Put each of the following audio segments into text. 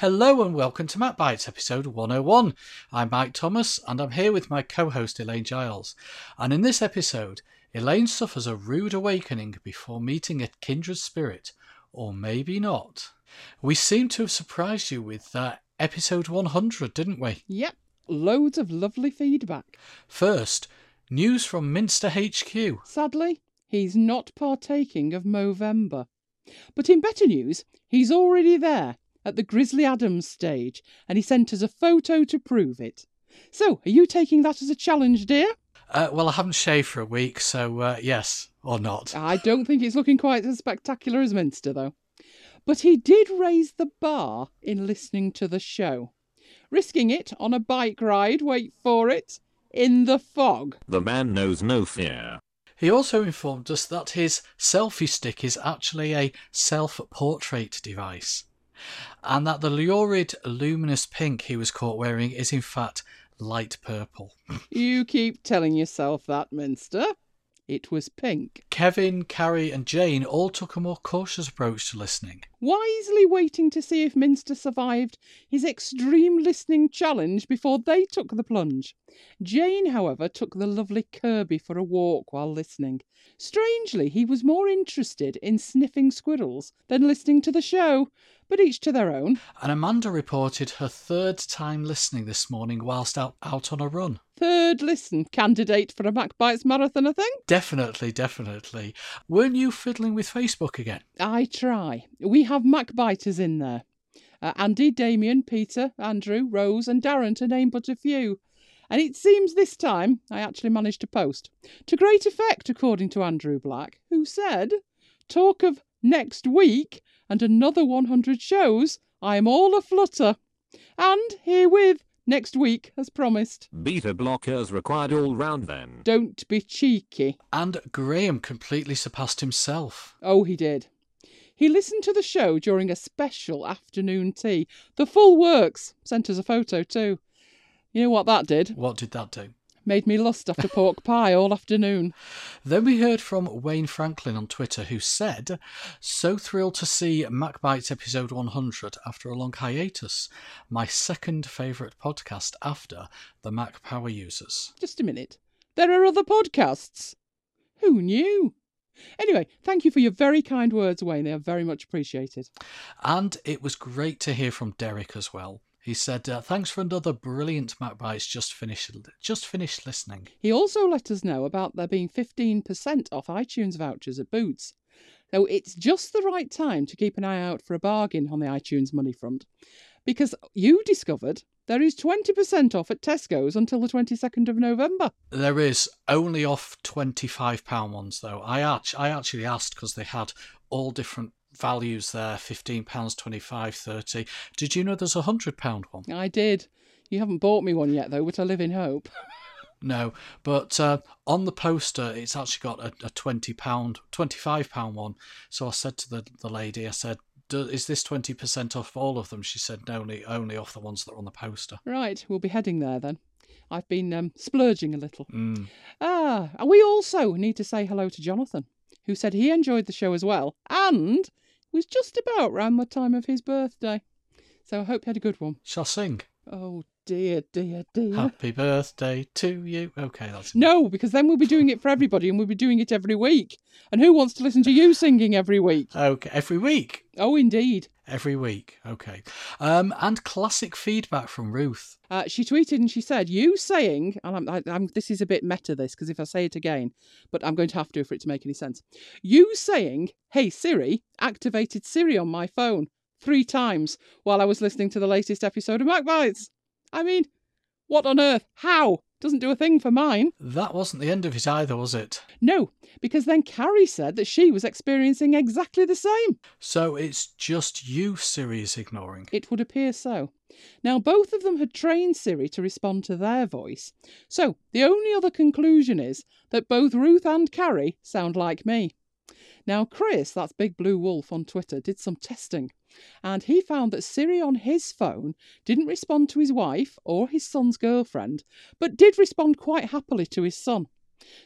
Hello and welcome to Mac Bites episode 101. I'm Mike Thomas and I'm here with my co host Elaine Giles. And in this episode, Elaine suffers a rude awakening before meeting a kindred spirit, or maybe not. We seem to have surprised you with uh, episode 100, didn't we? Yep, loads of lovely feedback. First, news from Minster HQ. Sadly, he's not partaking of Movember. But in better news, he's already there at the Grizzly Adams stage, and he sent us a photo to prove it. So, are you taking that as a challenge, dear? Uh, well, I haven't shaved for a week, so uh, yes or not. I don't think it's looking quite as spectacular as Minster, though. But he did raise the bar in listening to the show, risking it on a bike ride, wait for it, in the fog. The man knows no fear. He also informed us that his selfie stick is actually a self portrait device, and that the lurid luminous pink he was caught wearing is in fact light purple. You keep telling yourself that, Minster. It was pink. Kevin, Carrie, and Jane all took a more cautious approach to listening. Wisely waiting to see if Minster survived his extreme listening challenge before they took the plunge. Jane, however, took the lovely Kirby for a walk while listening. Strangely, he was more interested in sniffing squirrels than listening to the show, but each to their own. And Amanda reported her third time listening this morning whilst out, out on a run. Third listen candidate for a MacBites marathon, I think. Definitely, definitely. Weren't you fiddling with Facebook again? I try. We have MacBiters in there. Uh, Andy, Damien, Peter, Andrew, Rose, and Darren, to name but a few. And it seems this time I actually managed to post. To great effect, according to Andrew Black, who said, Talk of next week and another 100 shows, I'm all aflutter. And herewith, next week, as promised. Beta blockers required all round then. Don't be cheeky. And Graham completely surpassed himself. Oh, he did. He listened to the show during a special afternoon tea. The full works. Sent us a photo too. You know what that did? What did that do? Made me lust after pork pie all afternoon. Then we heard from Wayne Franklin on Twitter, who said, So thrilled to see MacBites episode 100 after a long hiatus. My second favourite podcast after the Mac Power Users. Just a minute. There are other podcasts. Who knew? Anyway, thank you for your very kind words, Wayne. They are very much appreciated. And it was great to hear from Derek as well. He said, uh, "Thanks for another brilliant MacBites. Just finished, just finished listening." He also let us know about there being 15% off iTunes vouchers at Boots. So it's just the right time to keep an eye out for a bargain on the iTunes money front, because you discovered there is 20% off at Tesco's until the 22nd of November. There is only off £25 ones though. I, act- I actually asked because they had all different values there 15 pounds 25 30 did you know there's a hundred pound one I did. You haven't bought me one yet, though, but I live in hope. no but uh, on the poster it's actually got a, a 20 pound 25 pound one so i said to the, the lady i said "Do- is this 20% off all of them she said no only only off the ones that are on the poster Right, we'll be heading there then. I've been um, splurging a little. mm. Ah, we also need to say hello to Jonathan, who said he enjoyed the show as well, and was just about round the time of his birthday. So I hope you had a good one. shall sing Oh dear, dear, dear. happy birthday to you okay that's No, because then we'll be doing it for everybody and we'll be doing it every week. And who wants to listen to you singing every week? okay every week Oh, indeed. Every week, okay. Um, and classic feedback from Ruth. Uh, she tweeted and she said, "You saying, and I'm, I, I'm this is a bit meta this because if I say it again, but I'm going to have to for it to make any sense. You saying, "Hey Siri," activated Siri on my phone three times while I was listening to the latest episode of MacBites. I mean, what on earth? How? Doesn't do a thing for mine. That wasn't the end of it either, was it? No, because then Carrie said that she was experiencing exactly the same. So it's just you Siri is ignoring. It would appear so. Now, both of them had trained Siri to respond to their voice. So, the only other conclusion is that both Ruth and Carrie sound like me. Now, Chris, that's Big Blue Wolf on Twitter, did some testing, and he found that Siri on his phone didn't respond to his wife or his son's girlfriend, but did respond quite happily to his son.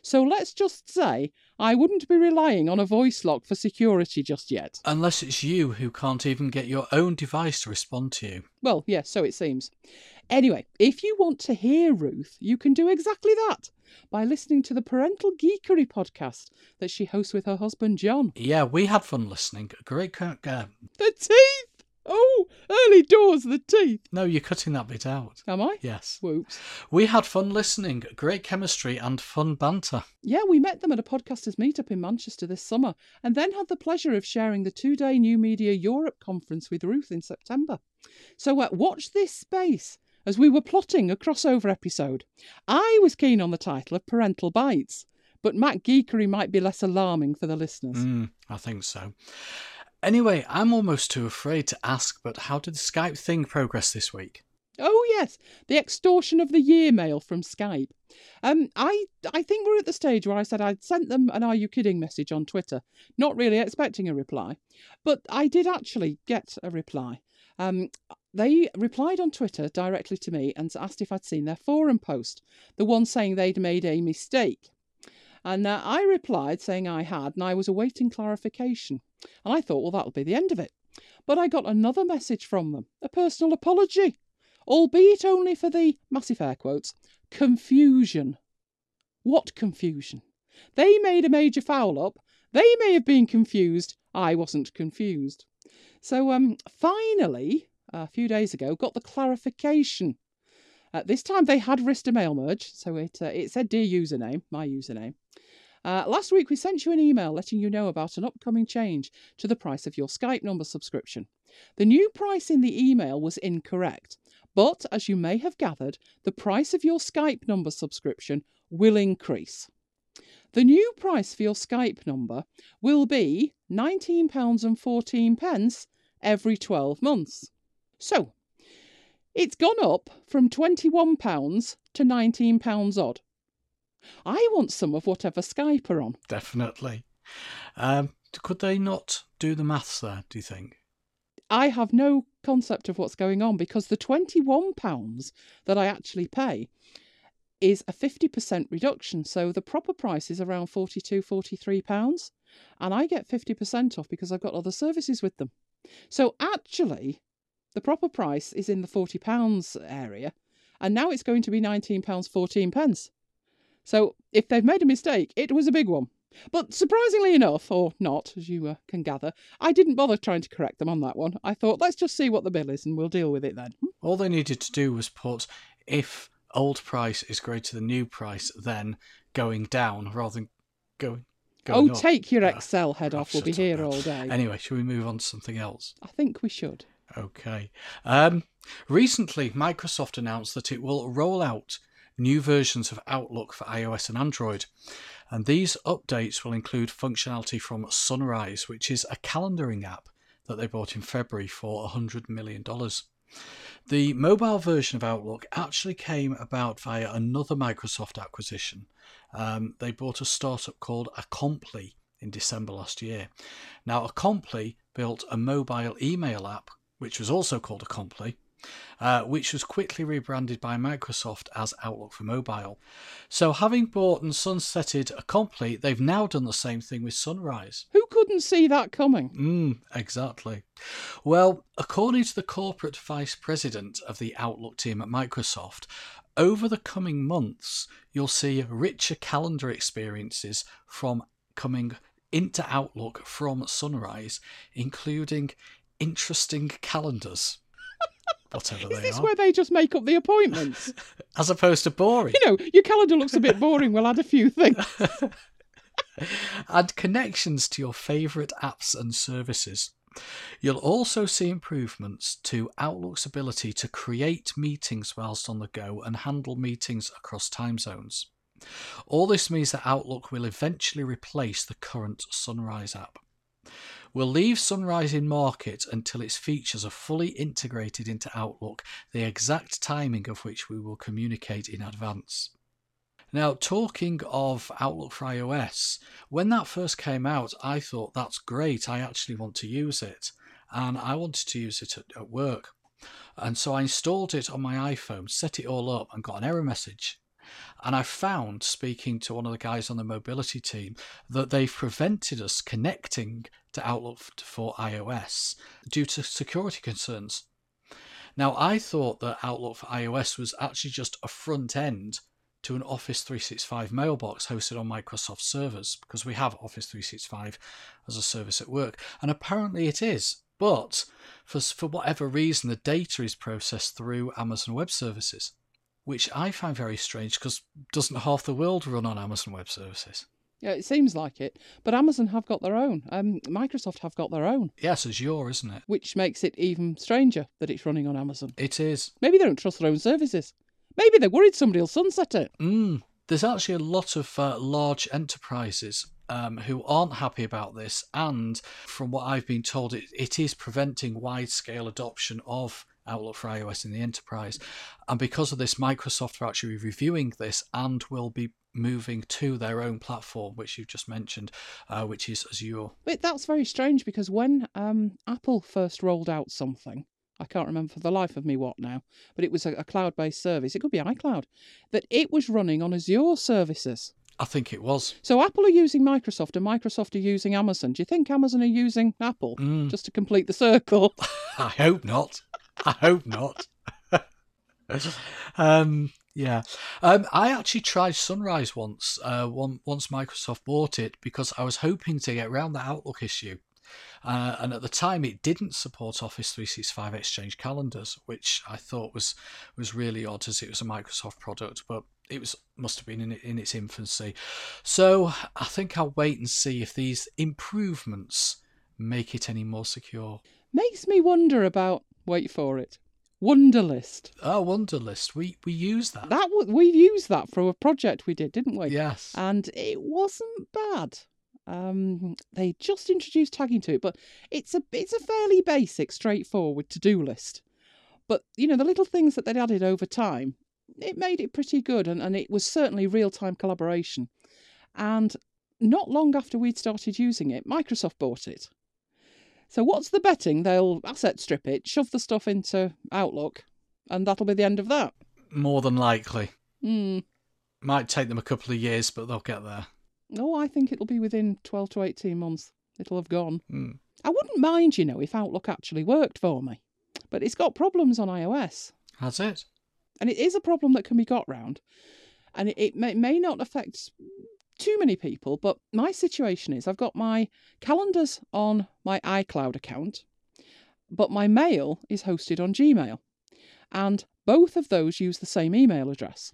So let's just say I wouldn't be relying on a voice lock for security just yet. Unless it's you who can't even get your own device to respond to you. Well, yes, so it seems. Anyway, if you want to hear Ruth, you can do exactly that by listening to the Parental Geekery podcast that she hosts with her husband John. Yeah, we had fun listening. Great. Uh, The teeth! Oh, early doors, the teeth. no, you're cutting that bit out. Am I? Yes. Whoops. We had fun listening. Great chemistry and fun banter. Yeah, we met them at a podcasters meetup in Manchester this summer and then had the pleasure of sharing the two day New Media Europe conference with Ruth in September. So uh, watch this space as we were plotting a crossover episode. I was keen on the title of Parental Bites, but Mac Geekery might be less alarming for the listeners. Mm, I think so. Anyway, I'm almost too afraid to ask, but how did the Skype thing progress this week? Oh yes, the extortion of the year mail from Skype. Um, I I think we're at the stage where I said I'd sent them an "Are you kidding?" message on Twitter, not really expecting a reply, but I did actually get a reply. Um, they replied on Twitter directly to me and asked if I'd seen their forum post, the one saying they'd made a mistake. And uh, I replied saying I had and I was awaiting clarification. And I thought, well, that'll be the end of it. But I got another message from them, a personal apology albeit only for the massive air quotes confusion. What confusion? They made a major foul up. They may have been confused. I wasn't confused. So, um, finally, a few days ago, got the clarification. Uh, this time they had risked a mail merge, so it uh, it said dear username, my username. Uh, last week we sent you an email letting you know about an upcoming change to the price of your Skype number subscription. The new price in the email was incorrect, but as you may have gathered, the price of your Skype number subscription will increase. The new price for your Skype number will be £19.14 every 12 months. So, it's gone up from £21 to £19 odd. I want some of whatever Skype are on. Definitely. Um, could they not do the maths there, do you think? I have no concept of what's going on because the £21 that I actually pay is a 50% reduction. So the proper price is around £42, £43. And I get 50% off because I've got other services with them. So actually, the proper price is in the £40 area. And now it's going to be £19.14. pence. So if they've made a mistake, it was a big one. But surprisingly enough, or not, as you uh, can gather, I didn't bother trying to correct them on that one. I thought, let's just see what the bill is and we'll deal with it then. All they needed to do was put if old price is greater than new price, then going down rather than going. Oh, up. take your Uh, Excel head off. We'll be here all day. Anyway, should we move on to something else? I think we should. Okay. Um, recently, Microsoft announced that it will roll out new versions of Outlook for iOS and Android. And these updates will include functionality from Sunrise, which is a calendaring app that they bought in February for $100 million. The mobile version of Outlook actually came about via another Microsoft acquisition. Um, they bought a startup called Acompli in December last year. Now, Acompli built a mobile email app, which was also called Acompli, uh, which was quickly rebranded by Microsoft as Outlook for Mobile. So, having bought and sunsetted Acompli, they've now done the same thing with Sunrise. Who couldn't see that coming? Mm, exactly. Well, according to the corporate vice president of the Outlook team at Microsoft, over the coming months, you'll see richer calendar experiences from coming into Outlook from Sunrise, including interesting calendars. Whatever Is they this are. where they just make up the appointments? As opposed to boring. you know, your calendar looks a bit boring. We'll add a few things. add connections to your favourite apps and services. You'll also see improvements to Outlook's ability to create meetings whilst on the go and handle meetings across time zones. All this means that Outlook will eventually replace the current Sunrise app. We'll leave Sunrise in market until its features are fully integrated into Outlook, the exact timing of which we will communicate in advance. Now, talking of Outlook for iOS, when that first came out, I thought that's great. I actually want to use it. And I wanted to use it at, at work. And so I installed it on my iPhone, set it all up, and got an error message. And I found, speaking to one of the guys on the mobility team, that they've prevented us connecting to Outlook for iOS due to security concerns. Now, I thought that Outlook for iOS was actually just a front end to an Office 365 mailbox hosted on Microsoft servers because we have Office 365 as a service at work, and apparently it is. But for, for whatever reason, the data is processed through Amazon Web Services, which I find very strange because doesn't half the world run on Amazon Web Services? Yeah, it seems like it. But Amazon have got their own. Um, Microsoft have got their own. Yes, Azure, isn't it? Which makes it even stranger that it's running on Amazon. It is. Maybe they don't trust their own services. Maybe they're worried somebody will sunset it. Mm. There's actually a lot of uh, large enterprises um, who aren't happy about this, and from what I've been told, it, it is preventing wide scale adoption of Outlook for iOS in the enterprise. And because of this, Microsoft are actually reviewing this and will be moving to their own platform, which you've just mentioned, uh, which is Azure. But that's very strange because when um, Apple first rolled out something, I can't remember for the life of me what now, but it was a, a cloud based service, it could be iCloud, that it was running on Azure services. I think it was. So Apple are using Microsoft and Microsoft are using Amazon. Do you think Amazon are using Apple Mm. just to complete the circle? I hope not. I hope not. um, yeah, um, I actually tried Sunrise once. Uh, one, once Microsoft bought it because I was hoping to get around the Outlook issue, uh, and at the time it didn't support Office 365 Exchange calendars, which I thought was was really odd as it was a Microsoft product, but it was must have been in, in its infancy. So I think I'll wait and see if these improvements make it any more secure. Makes me wonder about, wait for it, Wunderlist. Oh, Wunderlist. We we use that. That w- we used that for a project we did, didn't we? Yes. And it wasn't bad. Um, they just introduced tagging to it, but it's a it's a fairly basic, straightforward to do list. But you know the little things that they'd added over time, it made it pretty good, and, and it was certainly real time collaboration. And not long after we'd started using it, Microsoft bought it. So what's the betting? They'll asset strip it, shove the stuff into Outlook, and that'll be the end of that. More than likely. Hmm. Might take them a couple of years, but they'll get there. Oh, I think it'll be within 12 to 18 months. It'll have gone. Hmm. I wouldn't mind, you know, if Outlook actually worked for me. But it's got problems on iOS. That's it. And it is a problem that can be got round. And it, it may, may not affect too many people, but my situation is I've got my calendars on my iCloud account, but my mail is hosted on Gmail. And both of those use the same email address.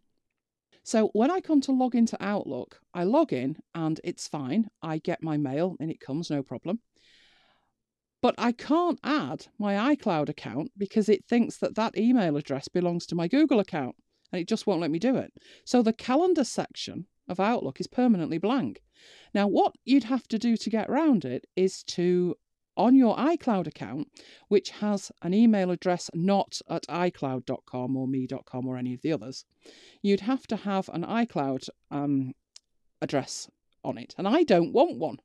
So when I come to log into Outlook, I log in and it's fine. I get my mail and it comes, no problem. But I can't add my iCloud account because it thinks that that email address belongs to my Google account and it just won't let me do it. So the calendar section of Outlook is permanently blank. Now, what you'd have to do to get around it is to, on your iCloud account, which has an email address not at iCloud.com or me.com or any of the others, you'd have to have an iCloud um, address on it. And I don't want one.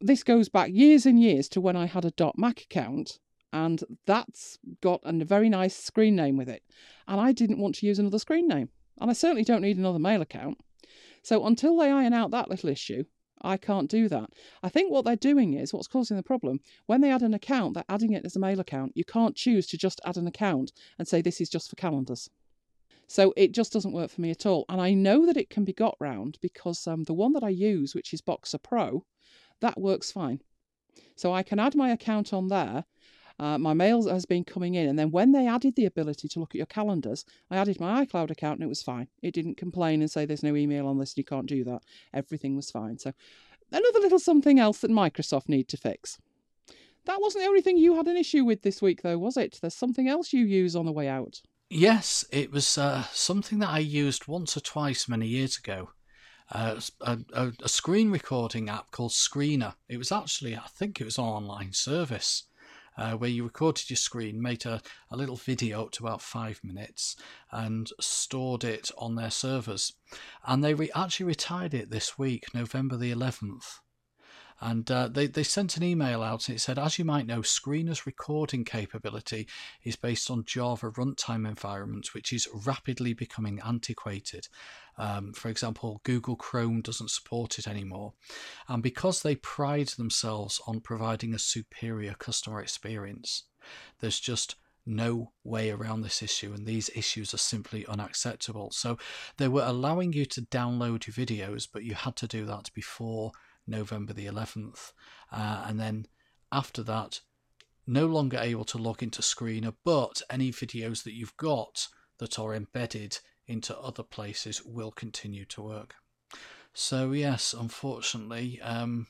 This goes back years and years to when I had a .mac account and that's got a very nice screen name with it. And I didn't want to use another screen name. And I certainly don't need another mail account. So until they iron out that little issue, I can't do that. I think what they're doing is what's causing the problem. When they add an account, they're adding it as a mail account. You can't choose to just add an account and say this is just for calendars. So it just doesn't work for me at all. And I know that it can be got round because um, the one that I use, which is Boxer Pro, that works fine. So I can add my account on there. Uh, my mail has been coming in, and then when they added the ability to look at your calendars, I added my iCloud account and it was fine. It didn't complain and say there's no email on this, you can't do that. Everything was fine. So another little something else that Microsoft need to fix. That wasn't the only thing you had an issue with this week, though, was it? There's something else you use on the way out. Yes, it was uh, something that I used once or twice many years ago. Uh, a, a, a screen recording app called Screenr. It was actually, I think it was an online service uh, where you recorded your screen, made a, a little video to about five minutes, and stored it on their servers. And they re- actually retired it this week, November the 11th. And uh, they, they sent an email out and it said, as you might know, Screenr's recording capability is based on Java runtime environments, which is rapidly becoming antiquated. Um, for example, Google Chrome doesn't support it anymore. And because they pride themselves on providing a superior customer experience, there's just no way around this issue, and these issues are simply unacceptable. So they were allowing you to download your videos, but you had to do that before November the 11th. Uh, and then after that, no longer able to log into Screenr, but any videos that you've got that are embedded into other places will continue to work. So, yes, unfortunately, um,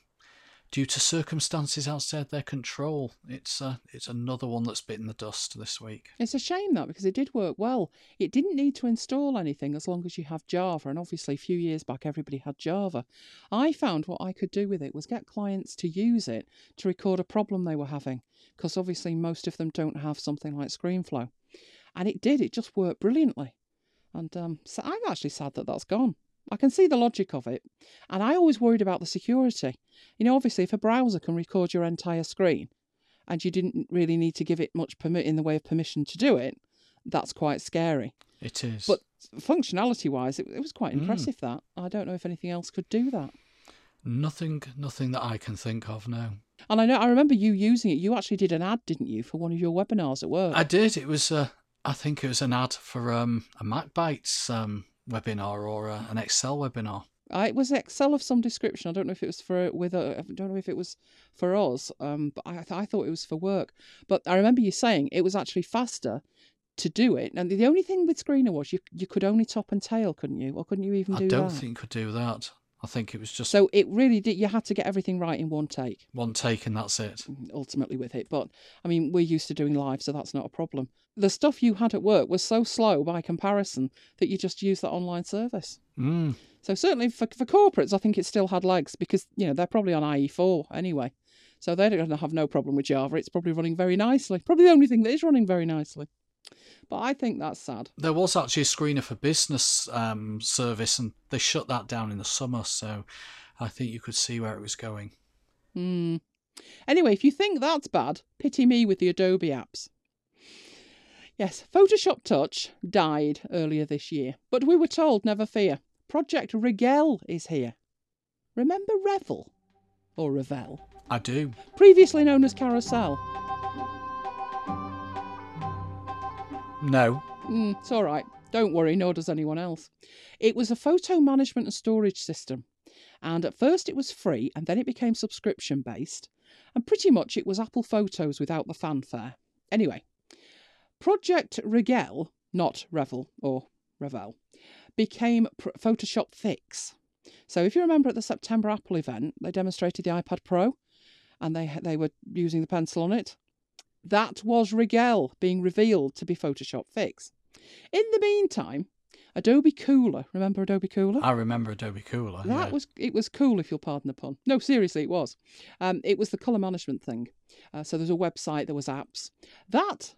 due to circumstances outside their control. It's uh, it's another one that's bitten the dust this week. It's a shame that because it did work well. It didn't need to install anything as long as you have Java, and obviously a few years back everybody had Java. I found what I could do with it was get clients to use it to record a problem they were having, because obviously most of them don't have something like ScreenFlow, and it did. It just worked brilliantly, and um, so I'm actually sad that that's gone. I can see the logic of it. And I always worried about the security. You know, obviously, if a browser can record your entire screen and you didn't really need to give it much permit in the way of permission to do it, that's quite scary. It is. But functionality wise, it, it was quite impressive that. I don't know if anything else could do that. Nothing, nothing that I can think of. now. And I know I remember you using it. You actually did an ad, didn't you, for one of your webinars at work? I did. It was, uh, I think, it was an ad for um, a MacBites um, webinar or a, an Excel webinar. Uh, it was Excel of some description. I don't know if it was for with a, I don't know if it was for us, um, but I, th- I thought it was for work. But I remember you saying it was actually faster to do it. And the only thing with Screenr was you you could only top and tail, couldn't you? Or couldn't you even do I don't that? think you could do that. I think it was just So it really did. You had to get everything right in one take. one take and that's it. ultimately with it. But I mean, we're used to doing live, so that's not a problem. The stuff you had at work was so slow by comparison that you just used that online service. Mm. So certainly for for corporates, I think it still had legs because you know they're probably on IE4 anyway, so they're going to have no problem with Java. It's probably running very nicely. Probably the only thing that is running very nicely. But I think that's sad. There was actually a Screenr for business um, service, and they shut that down in the summer. So I think you could see where it was going. Hmm. Anyway, if you think that's bad, pity me with the Adobe apps. Yes, Photoshop Touch died earlier this year, but we were told never fear. Project Rigel is here. Remember Revel? Or Revel? I do. Previously known as Carousel. No. Mm, it's all right. Don't worry, nor does anyone else. It was a photo management and storage system. And at first it was free, and then it became subscription based. And pretty much it was Apple Photos without the fanfare. Anyway, Project Rigel, not Revel or Revel, became Photoshop Fix. So if you remember at the September Apple event, they demonstrated the iPad Pro and they they were using the pencil on it. That was Rigel being revealed to be Photoshop Fix. In the meantime, Adobe Kuler, remember Adobe Kuler? I remember Adobe Kuler. That yeah. was it was cool if you'll pardon the pun. No, seriously, it was. Um, it was the color management thing. Uh, so there's a website, there was apps that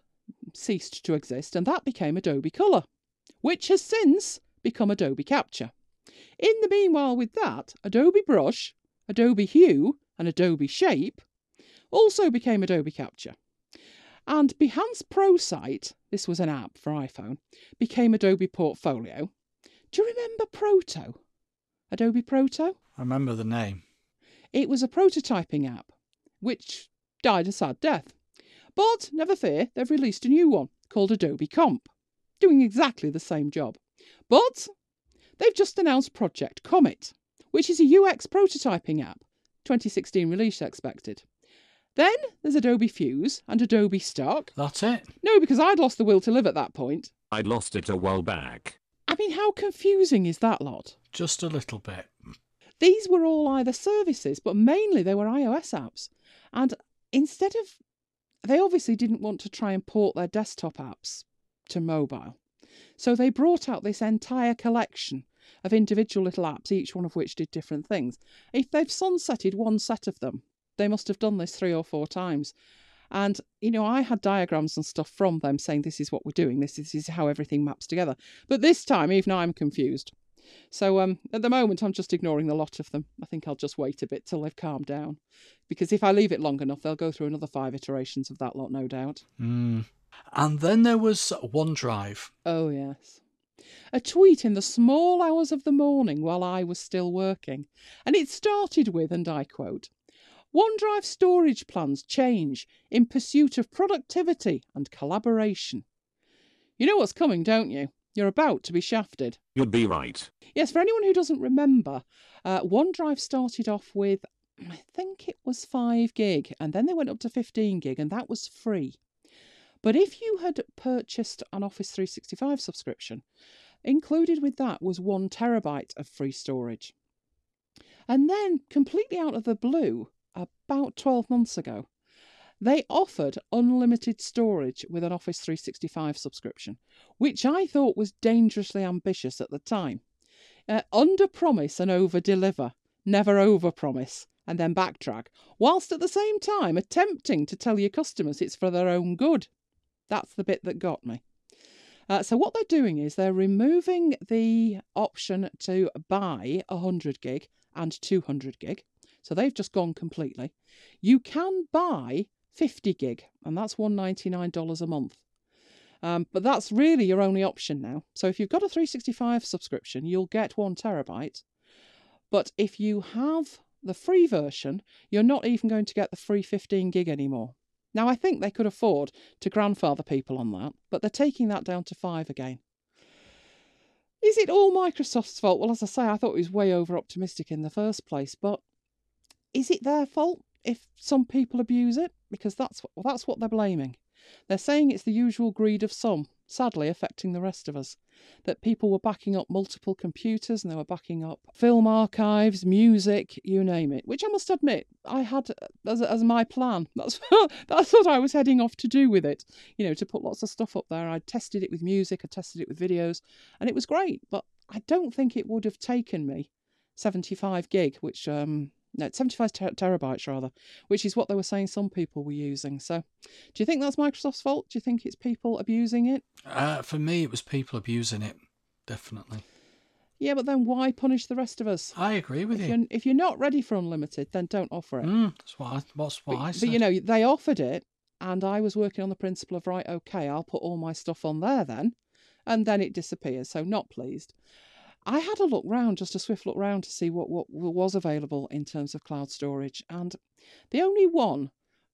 ceased to exist, and that became Adobe Color, which has since become Adobe Capture. In the meanwhile, with that, Adobe Brush, Adobe Hue, and Adobe Shape also became Adobe Capture. And Behance ProSite, this was an app for iPhone, became Adobe Portfolio. Do you remember Proto? Adobe Proto? I remember the name. It was a prototyping app, which died a sad death. But never fear, they've released a new one called Adobe Comp, doing exactly the same job. But they've just announced Project Comet, which is a UX prototyping app, 2016 release expected. Then there's Adobe Fuse and Adobe Stock. That's it. No, because I'd lost the will to live at that point. I'd lost it a while back. I mean, how confusing is that lot? Just a little bit. These were all either services, but mainly they were iOS apps. And instead of, they obviously didn't want to try and port their desktop apps to mobile. So they brought out this entire collection of individual little apps, each one of which did different things. If they've sunsetted one set of them, they must have done this three or four times. And, you know, I had diagrams and stuff from them saying this is what we're doing, this is, this is how everything maps together. But this time, even I'm confused. So um, at the moment, I'm just ignoring the lot of them. I think I'll just wait a bit till they've calmed down, because if I leave it long enough, they'll go through another five iterations of that lot, no doubt. Mm. And then there was OneDrive. Oh yes. A tweet in the small hours of the morning while I was still working, and it started with, and I quote, OneDrive storage plans change in pursuit of productivity and collaboration. You know what's coming, don't you? You're about to be shafted. You'd be right. Yes, for anyone who doesn't remember, uh, OneDrive started off with, I think it was 5 gig, and then they went up to 15 gig, and that was free. But if you had purchased an Office 365 subscription, included with that was one terabyte of free storage. And then, completely out of the blue, about 12 months ago, they offered unlimited storage with an Office 365 subscription, which I thought was dangerously ambitious at the time. Uh, under promise and over deliver, never over promise and then backtrack, whilst at the same time attempting to tell your customers it's for their own good. That's the bit that got me. Uh, so what they're doing is they're removing the option to buy 100 gig and 200 gig. So they've just gone completely. You can buy 50 gig, and that's $199 a month. Um, but that's really your only option now. So if you've got a 365 subscription, you'll get one terabyte. But if you have the free version, you're not even going to get the free 15 gig anymore. Now, I think they could afford to grandfather people on that, but they're taking that down to five again. Is it all Microsoft's fault? Well, as I say, I thought it was way over optimistic in the first place, but is it their fault if some people abuse it? Because that's what, well, that's what they're blaming. They're saying it's the usual greed of some, sadly affecting the rest of us. That people were backing up multiple computers and they were backing up film archives, music, you name it. Which I must admit, I had as, as my plan. That's that's what I was heading off to do with it. You know, to put lots of stuff up there. I tested it with music, I tested it with videos, and it was great. But I don't think it would have taken me 75 gig, which um, no, 75 ter- terabytes rather, which is what they were saying some people were using. So, do you think that's Microsoft's fault? Do you think it's people abusing it? Uh, for me, it was people abusing it, definitely. Yeah, but then why punish the rest of us? I agree with If you. you're, if you're not ready for unlimited, then don't offer it. Mm, that's what I, that's what but, I but you know, they offered it, and I was working on the principle of right, okay, I'll put all my stuff on there then, and then it disappears. So not pleased. I had a look round, just a swift look round to see what, what was available in terms of cloud storage, and the only one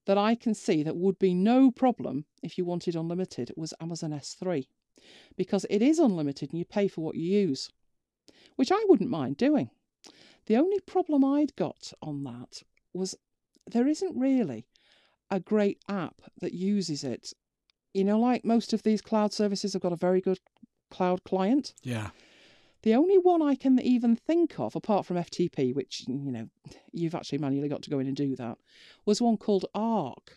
that I can see that would be no problem if you wanted unlimited was Amazon S3, because it is unlimited and you pay for what you use, which I wouldn't mind doing. The only problem I'd got on that was there isn't really a great app that uses it. You know, like most of these cloud services have got a very good cloud client. yeah. The only one I can even think of, apart from FTP, which, you know, you've actually manually got to go in and do that, was one called Arq.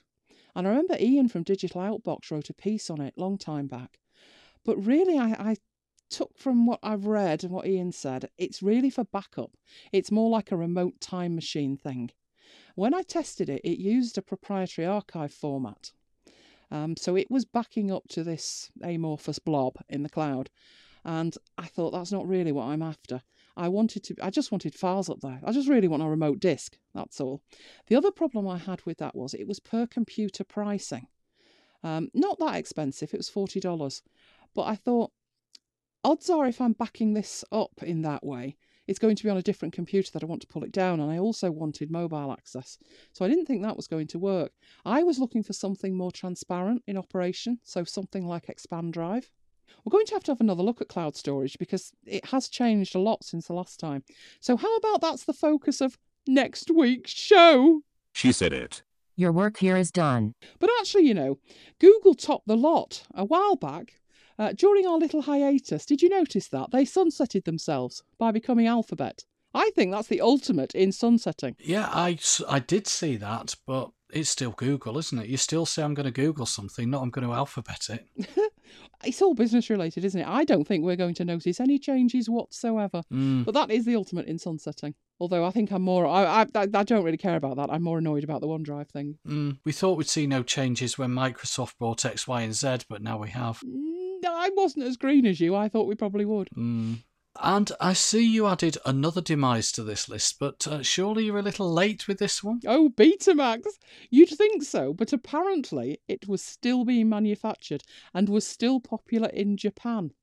And I remember Ian from Digital Outbox wrote a piece on it long time back. But really, I, I took from what I've read and what Ian said, it's really for backup. It's more like a remote time machine thing. When I tested it, it used a proprietary archive format. Um, so it was backing up to this amorphous blob in the cloud. And I thought that's not really what I'm after. I wanted to, I just wanted files up there. I just really want a remote disk. That's all. The other problem I had with that was it was per computer pricing. Um, not that expensive, it was $40. But I thought, odds are if I'm backing this up in that way, it's going to be on a different computer that I want to pull it down. And I also wanted mobile access. So I didn't think that was going to work. I was looking for something more transparent in operation. So something like Expand Drive. We're going to have to have another look at cloud storage because it has changed a lot since the last time. So, how about that's the focus of next week's show? She said it. Your work here is done. But actually, you know, Google topped the lot a while back. Uh, during our little hiatus, did you notice that? They sunsetted themselves by becoming Alphabet. I think that's the ultimate in sunsetting. Yeah, I, I did see that, but it's still Google, isn't it? You still say I'm going to Google something, not I'm going to alphabet it. It's all business related, isn't it? I don't think we're going to notice any changes whatsoever. Mm. But that is the ultimate in sunsetting. Although I think I'm more, I, I, I don't really care about that. I'm more annoyed about the OneDrive thing. Mm. We thought we'd see no changes when Microsoft bought X, Y, and Z, but now we have. Mm, I wasn't as green as you. I thought we probably would. Mm. And I see you added another demise to this list, but uh, surely you're a little late with this one? Oh, Betamax! You'd think so, but apparently it was still being manufactured and was still popular in Japan.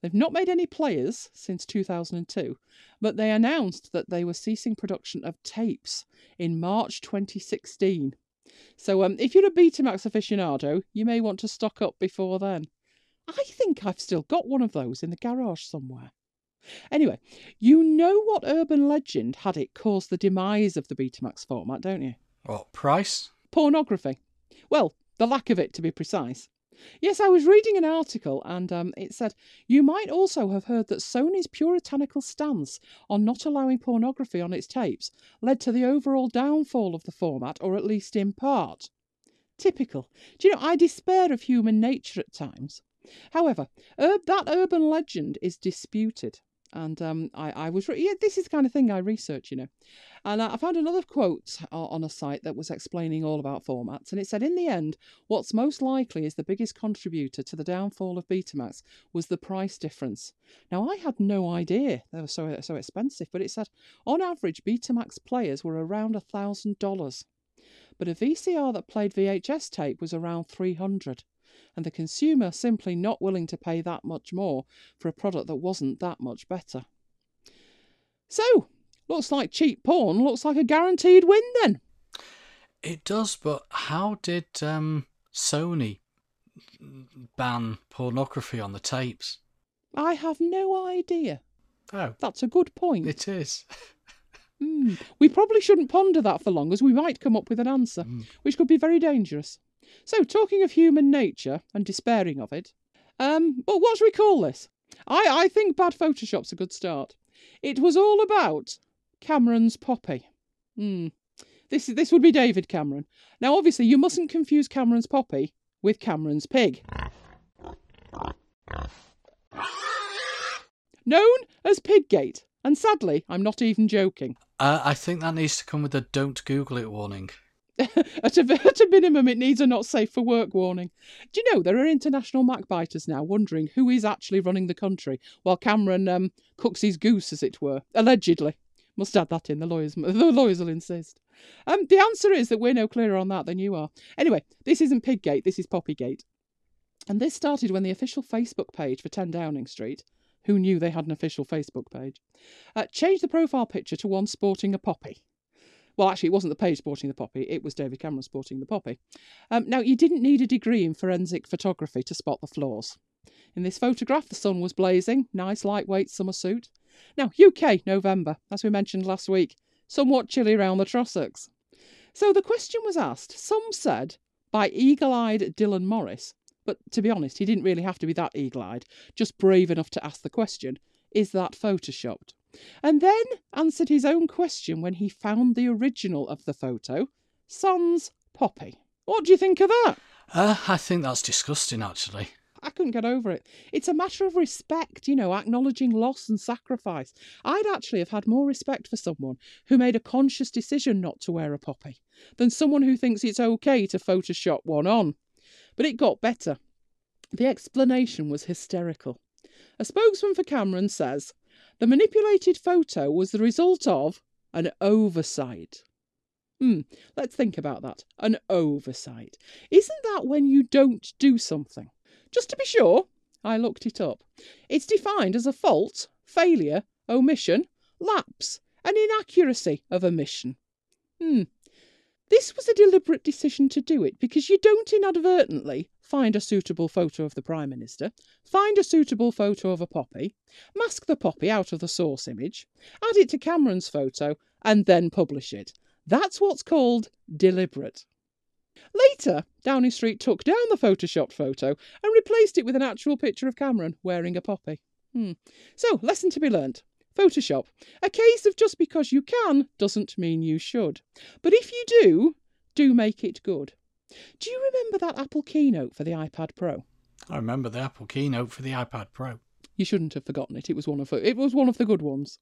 They've not made any players since 2002, but they announced that they were ceasing production of tapes in March 2016. So, um, if you're a Betamax aficionado, you may want to stock up before then. I think I've still got one of those in the garage somewhere. Anyway, you know what urban legend had it cause the demise of the Betamax format, don't you? What price? Pornography. Well, the lack of it, to be precise. Yes, I was reading an article and um, it said you might also have heard that Sony's puritanical stance on not allowing pornography on its tapes led to the overall downfall of the format, or at least in part. Typical. Do you know, I despair of human nature at times. However, ur- that urban legend is disputed. And um, I, I was, re- yeah, this is the kind of thing I research, you know. And I I found another quote o- on a site that was explaining all about formats. And it said, in the end, what's most likely is the biggest contributor to the downfall of Betamax was the price difference. Now, I had no idea they were so, so expensive, but it said, on average, Betamax players were around $1,000. But a VCR that played VHS tape was around 300 and the consumer simply not willing to pay that much more for a product that wasn't that much better. So, looks like cheap porn looks like a guaranteed win then. It does, but how did um, Sony ban pornography on the tapes? I have no idea. Oh, That's a good point. it is. Hmm. We probably shouldn't ponder that for long, as we might come up with an answer, Mm. which could be very dangerous. So, talking of human nature and despairing of it, um, well, what should we call this? I, I think bad Photoshop's a good start. It was all about Cameron's poppy. Hmm. This this would be David Cameron. Now, obviously, you mustn't confuse Cameron's poppy with Cameron's pig. Known as Piggate, and sadly, I'm not even joking. Uh, I think that needs to come with a don't Google it warning. at, a, at a minimum, it needs a not safe for work warning. Do you know there are international macbiters now wondering who is actually running the country while Cameron um, cooks his goose, as it were, allegedly. Must add that in. The lawyers, the lawyers will insist. Um, the answer is that we're no clearer on that than you are. Anyway, this isn't Piggate. This is Poppygate, and this started when the official Facebook page for 10 Downing Street, who knew they had an official Facebook page, uh, changed the profile picture to one sporting a poppy. Well, actually, it wasn't the page sporting the poppy, it was David Cameron sporting the poppy. Um, now, you didn't need a degree in forensic photography to spot the flaws. In this photograph, the sun was blazing, nice lightweight summer suit. Now, UK, November, as we mentioned last week, somewhat chilly round the Trossachs. So the question was asked, some said, by eagle eyed Dylan Morris, but to be honest, he didn't really have to be that eagle eyed, just brave enough to ask the question, is that photoshopped? And then answered his own question when he found the original of the photo, Sans Poppy. What do you think of that? Uh, I think that's disgusting, actually. I couldn't get over it. It's a matter of respect, you know, acknowledging loss and sacrifice. I'd actually have had more respect for someone who made a conscious decision not to wear a poppy than someone who thinks it's okay to Photoshop one on. But it got better. The explanation was hysterical. A spokesman for Cameron says the manipulated photo was the result of an oversight. Hmm, let's think about that. An oversight. Isn't that when you don't do something? Just to be sure, I looked it up. It's defined as a fault, failure, omission, lapse, an inaccuracy of a mission. Hmm. This was a deliberate decision to do it because you don't inadvertently find a suitable photo of the Prime Minister, find a suitable photo of a poppy, mask the poppy out of the source image, add it to Cameron's photo, and then publish it. That's what's called deliberate. Later, Downing Street took down the photoshopped photo and replaced it with an actual picture of Cameron wearing a poppy. Hmm. So, lesson to be learnt. Photoshop. A case of just because you can doesn't mean you should. But if you do, do make it good. Do you remember that Apple keynote for the iPad Pro? I remember the Apple keynote for the iPad Pro. You shouldn't have forgotten it. It was one of it was one of the good ones.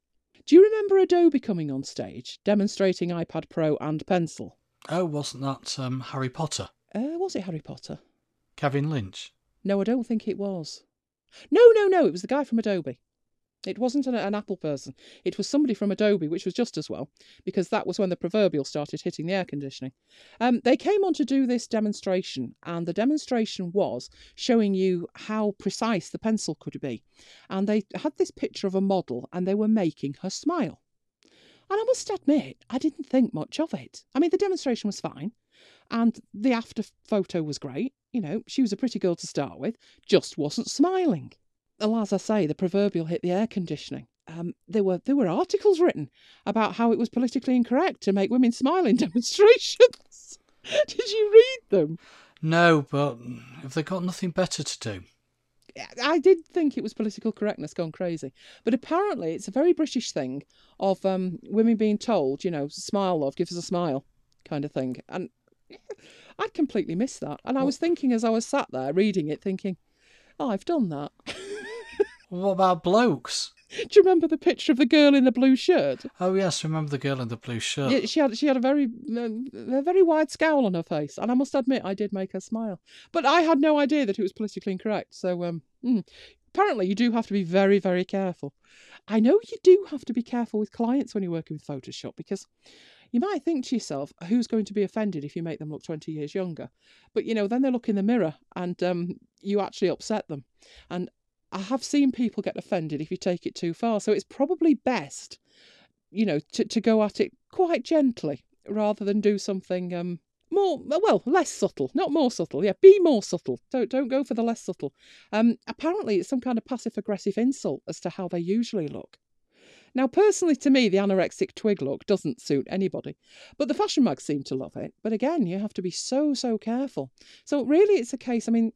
Do you remember Adobe coming on stage demonstrating iPad Pro and Pencil? Oh, wasn't that um, Harry Potter? Uh, was it Harry Potter? Kevin Lynch? No, I don't think it was. No, no, no, it was the guy from Adobe. It wasn't an, an Apple person. It was somebody from Adobe, which was just as well, because that was when the proverbial started hitting the air conditioning. Um, they came on to do this demonstration, and the demonstration was showing you how precise the pencil could be. And they had this picture of a model, and they were making her smile. And I must admit, I didn't think much of it. I mean, the demonstration was fine, and the after photo was great. You know, she was a pretty girl to start with, just wasn't smiling. Well, as I say, the proverbial hit the air conditioning. Um, there were there were articles written about how it was politically incorrect to make women smile in demonstrations. Did you read them? No, but have they got nothing better to do? I did think it was political correctness gone crazy, but apparently it's a very British thing of um, women being told, you know, smile, love, give us a smile, kind of thing. And I'd completely missed that. And I was thinking as I was sat there reading it, thinking, oh, I've done that. What about blokes? Do you remember the picture of the girl in the blue shirt? Oh yes, remember the girl in the blue shirt. Yeah, she had she had a very a very wide scowl on her face, and I must admit I did make her smile. But I had no idea that it was politically incorrect. So um, mm, apparently you do have to be very very careful. I know you do have to be careful with clients when you're working with Photoshop because you might think to yourself, who's going to be offended if you make them look 20 years younger? But you know, then they look in the mirror and um, you actually upset them. And I have seen people get offended if you take it too far. So it's probably best, you know, to, to go at it quite gently rather than do something um more well less subtle not more subtle yeah be more subtle. Don't don't go for the less subtle. Um apparently it's some kind of passive aggressive insult as to how they usually look. Now personally to me the anorexic twig look doesn't suit anybody but the fashion mags seem to love it. But again you have to be so so careful. So really it's a case i mean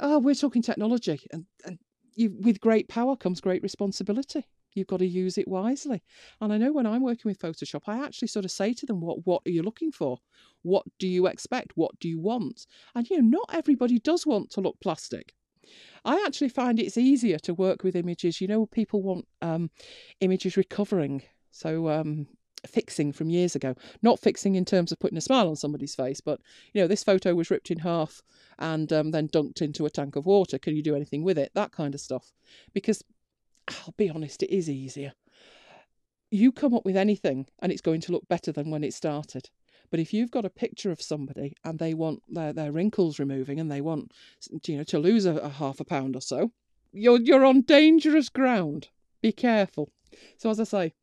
oh, we're talking technology and, and you, with great power comes great responsibility. You've got to use it wisely. And I know when I'm working with Photoshop, I actually sort of say to them, what, what are you looking for? What do you expect? What do you want? And, you know, not everybody does want to look plastic. I actually find it's easier to work with images. You know, people want um, images recovering. So, um, fixing from years ago. Not fixing in terms of putting a smile on somebody's face, but you know, this photo was ripped in half and um, then dunked into a tank of water. Can you do anything with it? That kind of stuff. Because I'll be honest, it is easier. You come up with anything and it's going to look better than when it started. But if you've got a picture of somebody and they want their, their wrinkles removing and they want you know to lose a, a half a pound or so, you're you're on dangerous ground. Be careful. So as I say,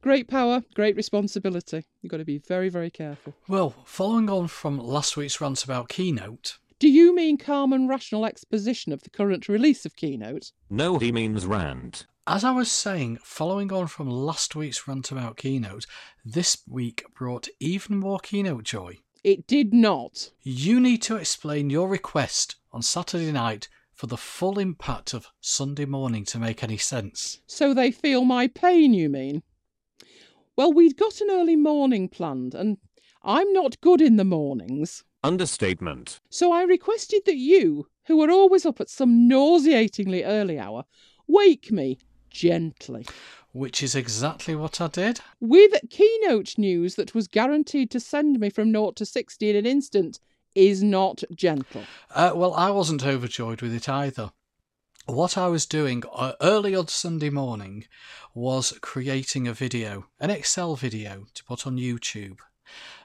Great power, great responsibility. You've got to be very, very careful. Well, following on from last week's rant about Keynote, Do you mean calm and rational exposition of the current release of Keynote? No, he means rant. as I was saying, following on from last week's rant about Keynote, this week brought even more Keynote joy. It did not. You need to explain your request on Saturday night for the full impact of Sunday morning to make any sense. So they feel my pain, you mean? Well, we'd got an early morning planned, and I'm not good in the mornings. Understatement. So I requested that you, who are always up at some nauseatingly early hour, wake me gently. Which is exactly what I did. With keynote news that was guaranteed to send me from 0 to 60 in an instant is not gentle. Uh, well, I wasn't overjoyed with it either. What I was doing uh, early on Sunday morning was creating a video, an Excel video to put on YouTube.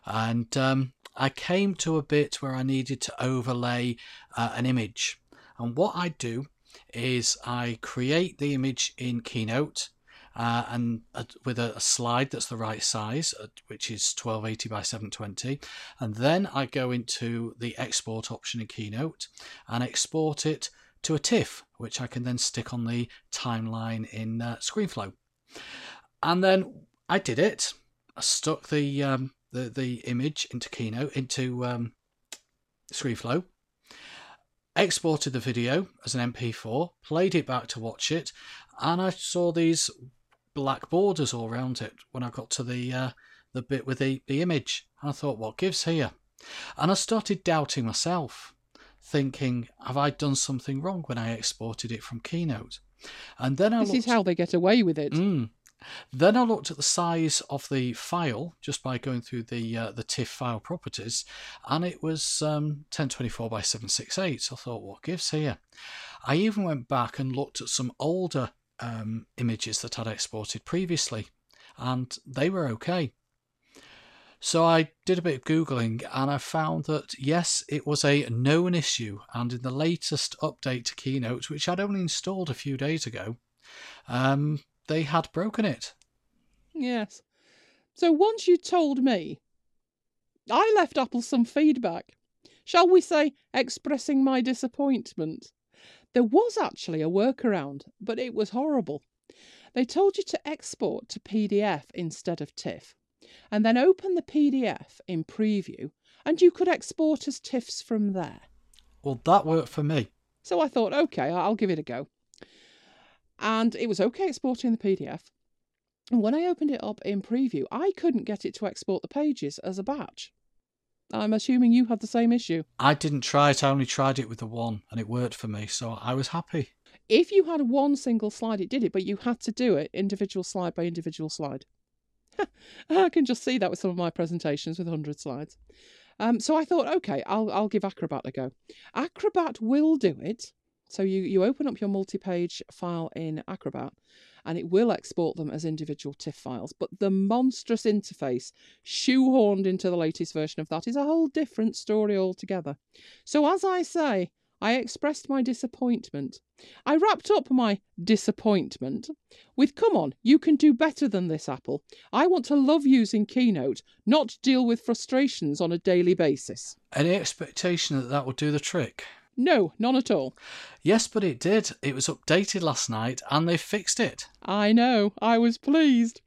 And um, I came to a bit where I needed to overlay uh, an image. And what I do is I create the image in Keynote. Uh, and uh, with a, a slide that's the right size, uh, which is 1280 by 720. And then I go into the export option in Keynote and export it to a TIFF, which I can then stick on the timeline in uh, ScreenFlow. And then I did it. I stuck the um, the the image into Keynote into um, ScreenFlow, exported the video as an MP4, played it back to watch it, and I saw these black borders all around it when I got to the uh, the bit with the, the image. I thought, what gives here? And I started doubting myself, thinking, have I done something wrong when I exported it from Keynote? And then I This looked, is how they get away with it. Mm. Then I looked at the size of the file just by going through the uh, the TIFF file properties, and it was um, 1024 by 768. So I thought, what gives here? I even went back and looked at some older um, images that I'd exported previously, and they were okay. So I did a bit of Googling and I found that yes, it was a known issue, and in the latest update to Keynote, which I'd only installed a few days ago, um, they had broken it. Yes. So once you told me, I left Apple some feedback. Shall we say, expressing my disappointment? There was actually a workaround, but it was horrible. They told you to export to PDF instead of TIFF, and then open the PDF in preview, and you could export as TIFFs from there. Well, that worked for me. So I thought, okay, I'll give it a go. And it was okay exporting the PDF. And when I opened it up in preview, I couldn't get it to export the pages as a batch. I'm assuming you had the same issue. I didn't try it, I only tried it with the one, and it worked for me, so I was happy. If you had one single slide, it did it, but you had to do it individual slide by individual slide. I can just see that with some of my presentations with 100 slides. Um, so I thought, okay, I'll, I'll give Acrobat a go. Acrobat will do it. So you, you open up your multi page file in Acrobat and it will export them as individual TIFF files. But the monstrous interface shoehorned into the latest version of that is a whole different story altogether. So, as I say, I expressed my disappointment. I wrapped up my disappointment with Come on, you can do better than this, Apple. I want to love using Keynote, not deal with frustrations on a daily basis. Any expectation that that would do the trick? No, none at all. Yes, but it did. It was updated last night and they fixed it. I know, I was pleased.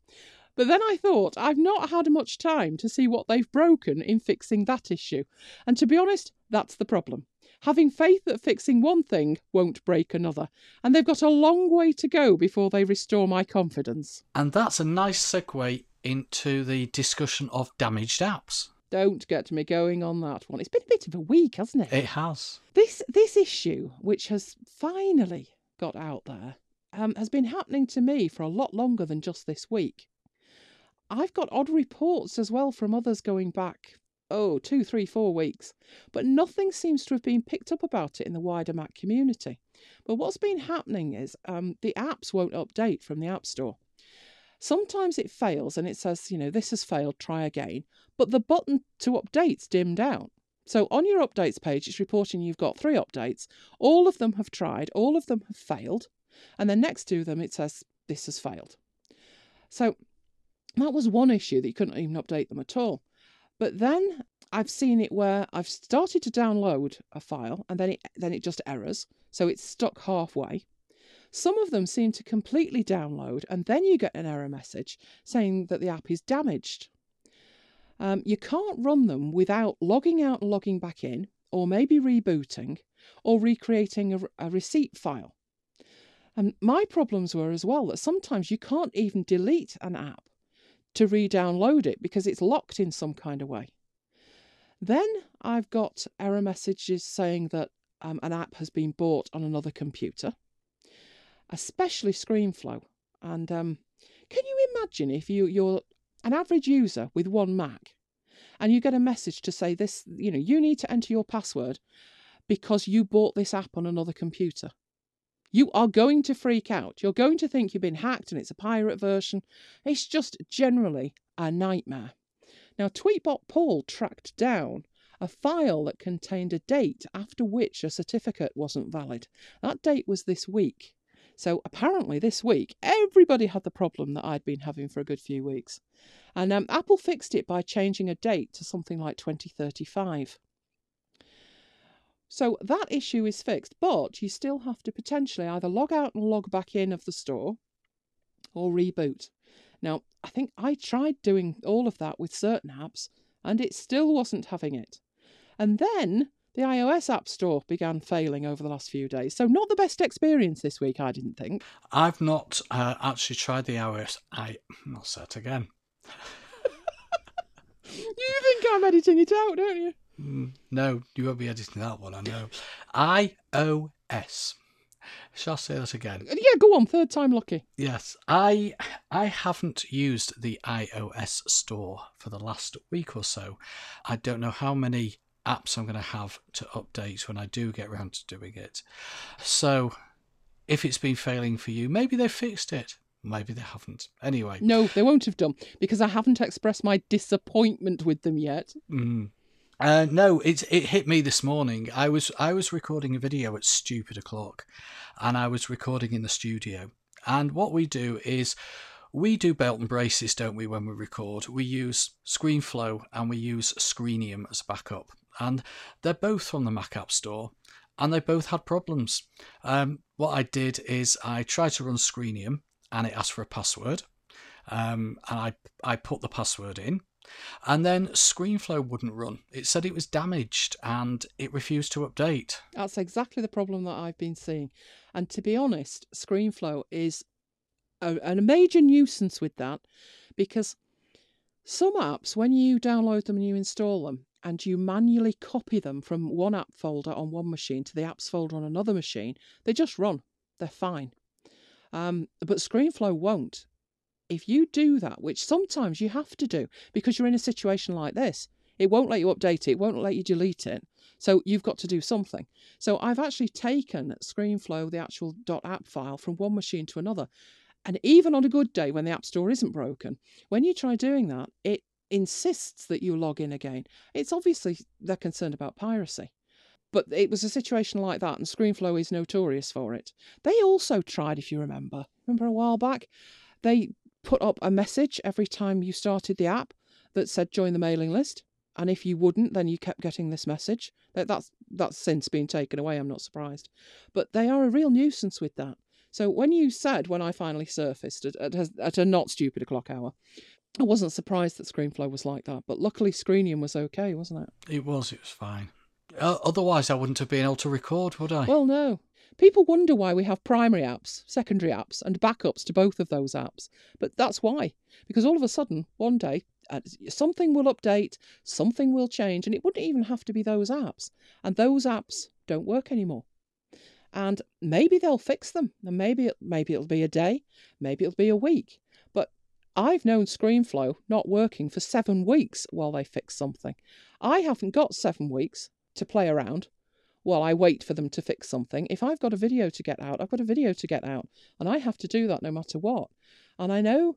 But then I thought, I've not had much time to see what they've broken in fixing that issue. And to be honest, that's the problem. Having faith that fixing one thing won't break another. And they've got a long way to go before they restore my confidence. And that's a nice segue into the discussion of damaged apps. Don't get me going on that one. It's been a bit of a week, hasn't it? It has. This this issue, which has finally got out there, um, has been happening to me for a lot longer than just this week. I've got odd reports as well from others going back, oh, two, three, four weeks, but nothing seems to have been picked up about it in the wider Mac community. But what's been happening is um, the apps won't update from the App Store. Sometimes it fails and it says, you know, this has failed, try again, but the button to update's dimmed out. So on your updates page, it's reporting you've got three updates. All of them have tried, all of them have failed. And then next to them, it says, this has failed. So that was one issue that you couldn't even update them at all. But then I've seen it where I've started to download a file and then it then it just errors. So it's stuck halfway. Some of them seem to completely download and then you get an error message saying that the app is damaged. Um, you can't run them without logging out and logging back in, or maybe rebooting, or recreating a, a receipt file. And my problems were as well that sometimes you can't even delete an app to re download it because it's locked in some kind of way. Then I've got error messages saying that um, an app has been bought on another computer, especially ScreenFlow. And um, can you imagine if you, you're an average user with one Mac and you get a message to say this, you know, you need to enter your password because you bought this app on another computer? You are going to freak out. You're going to think you've been hacked and it's a pirate version. It's just generally a nightmare. Now, Tweetbot Paul tracked down a file that contained a date after which a certificate wasn't valid. That date was this week. So apparently, this week, everybody had the problem that I'd been having for a good few weeks. And um, Apple fixed it by changing a date to something like 2035. So that issue is fixed, but you still have to potentially either log out and log back in of the store or reboot. Now, I think I tried doing all of that with certain apps and it still wasn't having it. And then the iOS App Store began failing over the last few days. So, not the best experience this week, I didn't think. I've not uh, actually tried the iOS. I, I'll say it again. you think I'm editing it out, don't you? Mm, no, you won't be editing that one, I know. iOS. Shall I say that again? Yeah, go on. Third time lucky. Yes, I I haven't used the iOS store for the last week or so. I don't know how many apps I'm going to have to update when I do get around to doing it. So if it's been failing for you, maybe they fixed it. Maybe they haven't. Anyway, No, they won't have done because I haven't expressed my disappointment with them yet. Mm. Uh, no, it it hit me this morning. I was I was recording a video at stupid o'clock, and I was recording in the studio. And what we do is we do belt and braces, don't we? When we record, we use ScreenFlow and we use Screenium as a backup, and they're both from the Mac App Store, and they both had problems. Um, what I did is I tried to run Screenium, and it asked for a password, um, and I I put the password in. And then ScreenFlow wouldn't run. It said it was damaged and it refused to update. That's exactly the problem that I've been seeing. And to be honest, ScreenFlow is a, a major nuisance with that because some apps, when you download them and you install them, and you manually copy them from one app folder on one machine to the apps folder on another machine, they just run. They're fine. Um, but ScreenFlow won't. If you do that, which sometimes you have to do because you're in a situation like this, it won't let you update it, it won't let you delete it. So you've got to do something. So I've actually taken ScreenFlow, the actual .app file, from one machine to another. And even on a good day when the App Store isn't broken, when you try doing that, it insists that you log in again. It's obviously they're concerned about piracy. But it was a situation like that, and ScreenFlow is notorious for it. They also tried, if you remember, remember a while back, they put up a message every time you started the app that said join the mailing list. And if you wouldn't, then you kept getting this message. That that's that's since been taken away. I'm not surprised, but they are a real nuisance with that. So when you said when I finally surfaced at, at, at a not stupid o'clock hour, I wasn't surprised that ScreenFlow was like that. But luckily, Screenium was okay, wasn't it? It was, it was fine. Uh, otherwise, I wouldn't have been able to record, would I? Well, no. People wonder why we have primary apps, secondary apps, and backups to both of those apps. But that's why. Because all of a sudden, one day, uh, something will update, something will change, and it wouldn't even have to be those apps. And those apps don't work anymore. And maybe they'll fix them, and maybe it, maybe it'll be a day, maybe it'll be a week. But I've known ScreenFlow not working for seven weeks while they fix something. I haven't got seven weeks to play around while I wait for them to fix something. If I've got a video to get out, I've got a video to get out, and I have to do that no matter what. And I know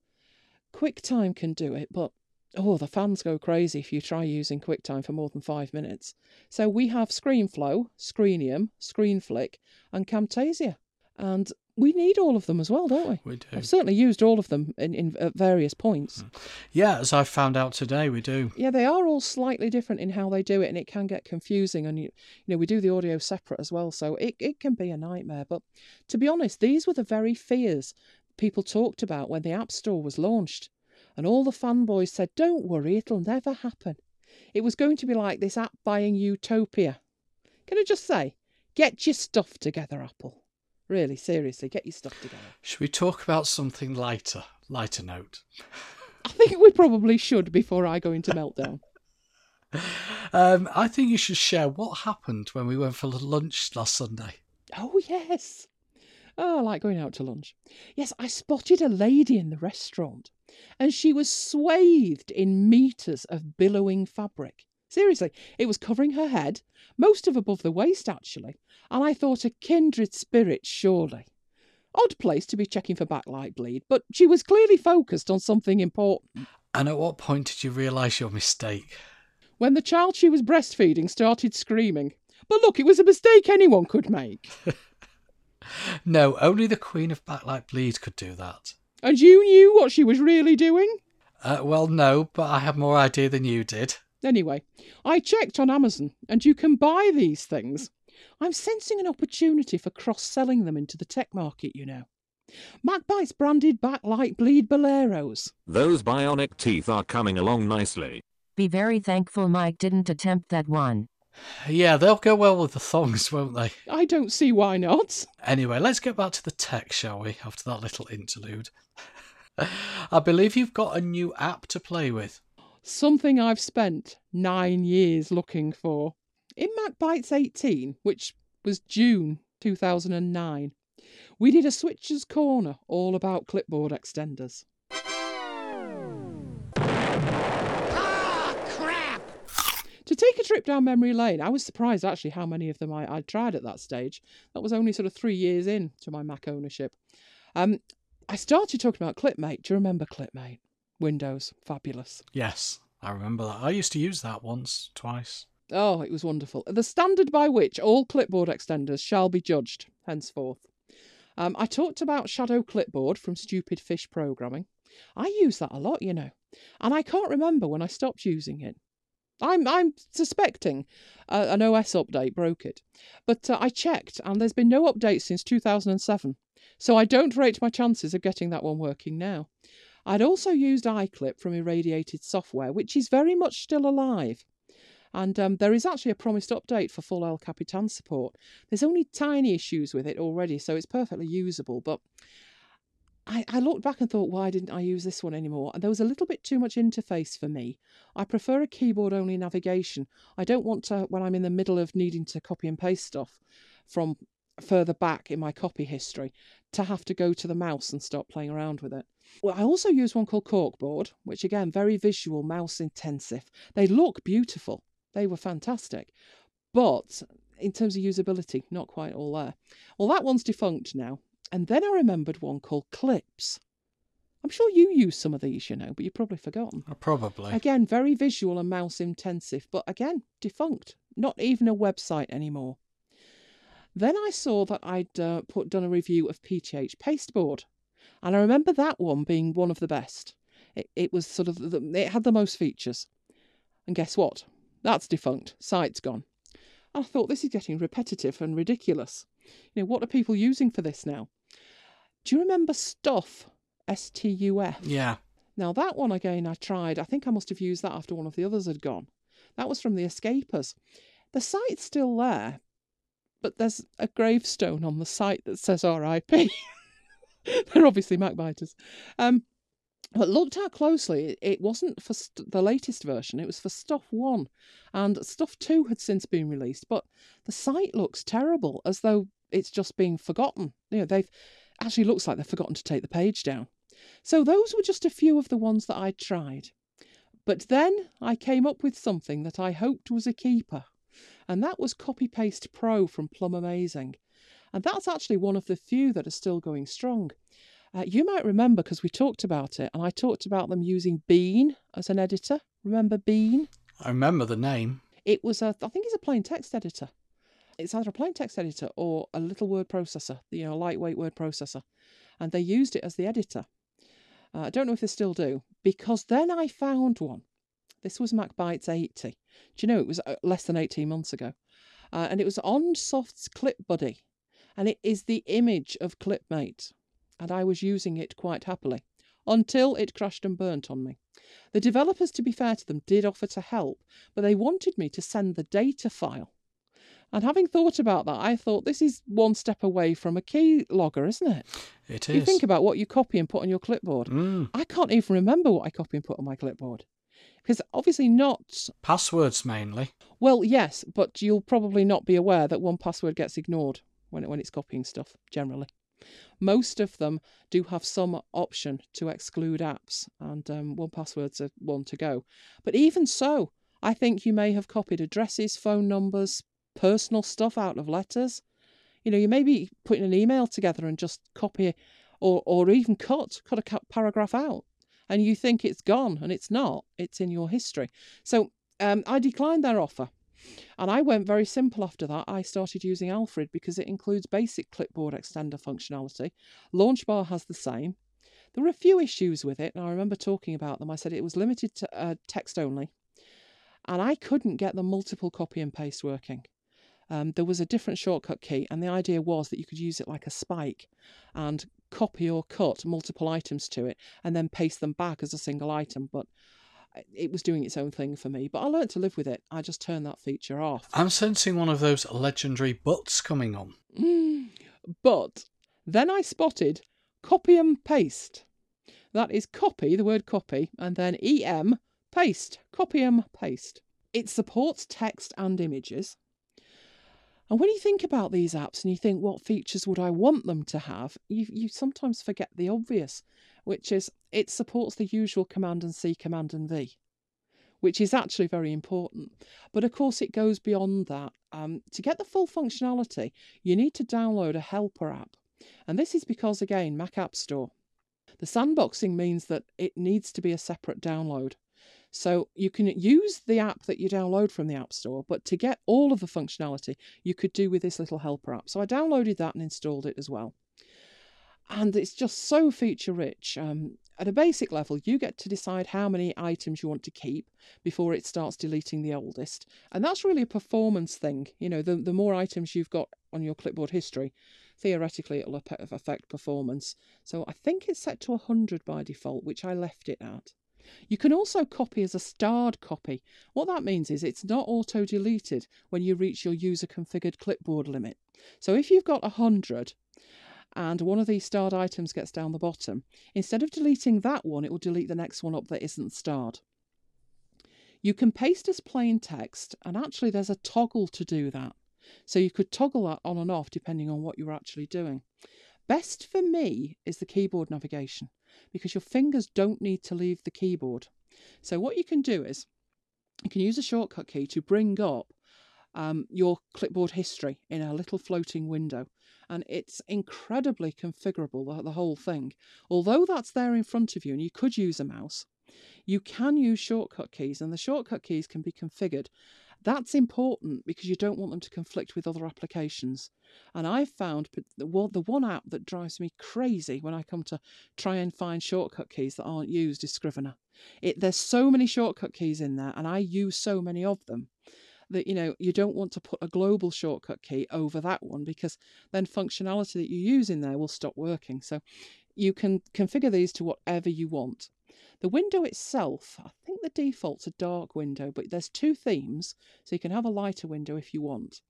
QuickTime can do it, but oh, the fans go crazy if you try using QuickTime for more than five minutes. So we have ScreenFlow, Screenium, ScreenFlick, and Camtasia. And we need all of them as well, don't we? we do. I've certainly used all of them in, in at various points. Hmm. Yeah, as I found out today, we do. Yeah, they are all slightly different in how they do it, and it can get confusing. And you, you know, we do the audio separate as well, so it, it can be a nightmare. But to be honest, these were the very fears people talked about when the App Store was launched, and all the fanboys said, "Don't worry, it'll never happen." It was going to be like this app buying utopia. Can I just say, get your stuff together, Apple. Really, seriously, get your stuff together. Should we talk about something lighter? Lighter note. I think we probably should before I go into meltdown. Um, I think you should share what happened when we went for lunch last Sunday. Oh, yes. Oh, I like going out to lunch. Yes, I spotted a lady in the restaurant, and she was swathed in metres of billowing fabric. Seriously, it was covering her head, most of above the waist, actually, and I thought a kindred spirit, surely. Odd place to be checking for backlight bleed, but she was clearly focused on something important. And at what point did you realise your mistake? When the child she was breastfeeding started screaming. But look, it was a mistake anyone could make. No, only the Queen of Backlight Bleed could do that. And you knew what she was really doing? Uh, well, no, but I had more idea than you did. Anyway, I checked on Amazon, and you can buy these things. I'm sensing an opportunity for cross selling them into the tech market, you know. MacBite's branded backlight bleed boleros. Those bionic teeth are coming along nicely. Be very thankful Mike didn't attempt that one. Yeah, they'll go well with the thongs, won't they? I don't see why not. Anyway, let's get back to the tech, shall we, after that little interlude. I believe you've got a new app to play with. Something I've spent nine years looking for. In MacBites 18, which was June 2009, we did a Switcher's Corner all about clipboard extenders. To take a trip down memory lane. I was surprised actually how many of them I, I'd tried at that stage. That was only sort of three years in to my Mac ownership. Um, I started talking about Clipmate. Do you remember Clipmate? Windows, fabulous. Yes, I remember that. I used to use that once, twice. Oh, it was wonderful. The standard by which all clipboard extenders shall be judged henceforth. Um, I talked about Shadow Clipboard from Stupid Fish Programming. I use that a lot, you know, and I can't remember when I stopped using it. I'm I'm suspecting uh, an OS update broke it, but uh, I checked and there's been no update since 2007, so I don't rate my chances of getting that one working now. I'd also used iClip from Irradiated Software, which is very much still alive. And um, there is actually a promised update for full El Capitan support. There's only tiny issues with it already, so it's perfectly usable. But I, I looked back and thought, why didn't I use this one anymore? And there was a little bit too much interface for me. I prefer a keyboard only navigation. I don't want to, when I'm in the middle of needing to copy and paste stuff from further back in my copy history, to have to go to the mouse and start playing around with it. Well, I also use one called Corkboard, which again, very visual, mouse intensive. They look beautiful. They were fantastic. But in terms of usability, not quite all there. Well, that one's defunct now. And then I remembered one called Clips. I'm sure you use some of these, you know, but you've probably forgotten. Uh, Probably. Again, very visual and mouse intensive, but again, defunct. Not even a website anymore. Then I saw that I'd uh, put done a review of PTH Pasteboard, and I remember that one being one of the best. It, it was sort of the, it had the most features. And guess what? That's defunct. Site's gone. I thought this is getting repetitive and ridiculous. You know, what are people using for this now? Do you remember Stuff? S T U F. Yeah. Now that one again I tried. I think I must have used that after one of the others had gone. That was from the Escapers. The site's still there, but there's a gravestone on the site that says RIP. They're obviously MacBiters. Um, but looked at closely, it wasn't for st- the latest version, it was for Stuff 1. And Stuff 2 had since been released, but the site looks terrible, as though it's just being forgotten. You know, they've actually looks like they've forgotten to take the page down. So those were just a few of the ones that I'd tried. But then I came up with something that I hoped was a keeper, and that was Copy Paste Pro from Plum Amazing. And that's actually one of the few that are still going strong. Uh, you might remember because we talked about it, and I talked about them using Bean as an editor. Remember Bean? I remember the name. It was a, I think it's a plain text editor. It's either a plain text editor or a little word processor, you know, a lightweight word processor. And they used it as the editor. Uh, I don't know if they still do, because then I found one. This was MacBites 80. Do you know, it was uh, less than 18 months ago. Uh, and it was on Soft's Clip Buddy. And it is the image of Clipmate. And I was using it quite happily until it crashed and burnt on me. The developers, to be fair to them, did offer to help, but they wanted me to send the data file. And having thought about that, I thought this is one step away from a key logger, isn't it? It You think about what you copy and put on your clipboard. Mm. I can't even remember what I copy and put on my clipboard. Because obviously not. Passwords mainly. Well, yes, but you'll probably not be aware that 1Password gets ignored when, it, when it's copying stuff, generally. Most of them do have some option to exclude apps, and um, 1Password's a one to go. But even so, I think you may have copied addresses, phone numbers, personal stuff out of letters. You know, you may be putting an email together and just copy or, or even cut, cut a paragraph out. And you think it's gone, and it's not. It's in your history. So um, I declined their offer. And I went very simple after that. I started using Alfred because it includes basic clipboard extender functionality. LaunchBar has the same. There were a few issues with it, and I remember talking about them. I said it was limited to uh, text only, and I couldn't get the multiple copy and paste working. Um, there was a different shortcut key, and the idea was that you could use it like a spike and copy or cut multiple items to it and then paste them back as a single item. But it was doing its own thing for me. But I learnt to live with it. I just turned that feature off. I'm sensing one of those legendary butts coming on. Mm. But then I spotted Copy'em Paste. That is copy, the word copy, and then em paste. Copy'em Paste. It supports text and images. And when you think about these apps and you think what features would I want them to have, you, you sometimes forget the obvious, which is it supports the usual Command and C, Command and V, which is actually very important. But of course, it goes beyond that. Um, to get the full functionality, you need to download a helper app. And this is because, again, Mac App Store. The sandboxing means that it needs to be a separate download. So you can use the app that you download from the App Store, but to get all of the functionality, you could do with this little helper app. So I downloaded that and installed it as well. And it's just so feature rich. Um, at a basic level, you get to decide how many items you want to keep before it starts deleting the oldest. And that's really a performance thing. You know, the, the more items you've got on your clipboard history, theoretically it'll affect performance. So I think it's set to 100 by default, which I left it at. You can also copy as a starred copy. What that means is it's not auto deleted when you reach your user configured clipboard limit. So if you've got 100 and one of these starred items gets down the bottom, instead of deleting that one, it will delete the next one up that isn't starred. You can paste as plain text, and actually, there's a toggle to do that. So you could toggle that on and off depending on what you're actually doing. Best for me is the keyboard navigation because your fingers don't need to leave the keyboard. So, what you can do is you can use a shortcut key to bring up um, your clipboard history in a little floating window. And it's incredibly configurable, the, the whole thing. Although that's there in front of you and you could use a mouse, you can use shortcut keys, and the shortcut keys can be configured that's important because you don't want them to conflict with other applications. And I've found the one app that drives me crazy when I come to try and find shortcut keys that aren't used is Scrivener. It, there's so many shortcut keys in there, and I use so many of them that you know you don't want to put a global shortcut key over that one because then functionality that you use in there will stop working. So you can configure these to whatever you want. The window itself, I think the default's a dark window, but there's two themes, so you can have a lighter window if you want.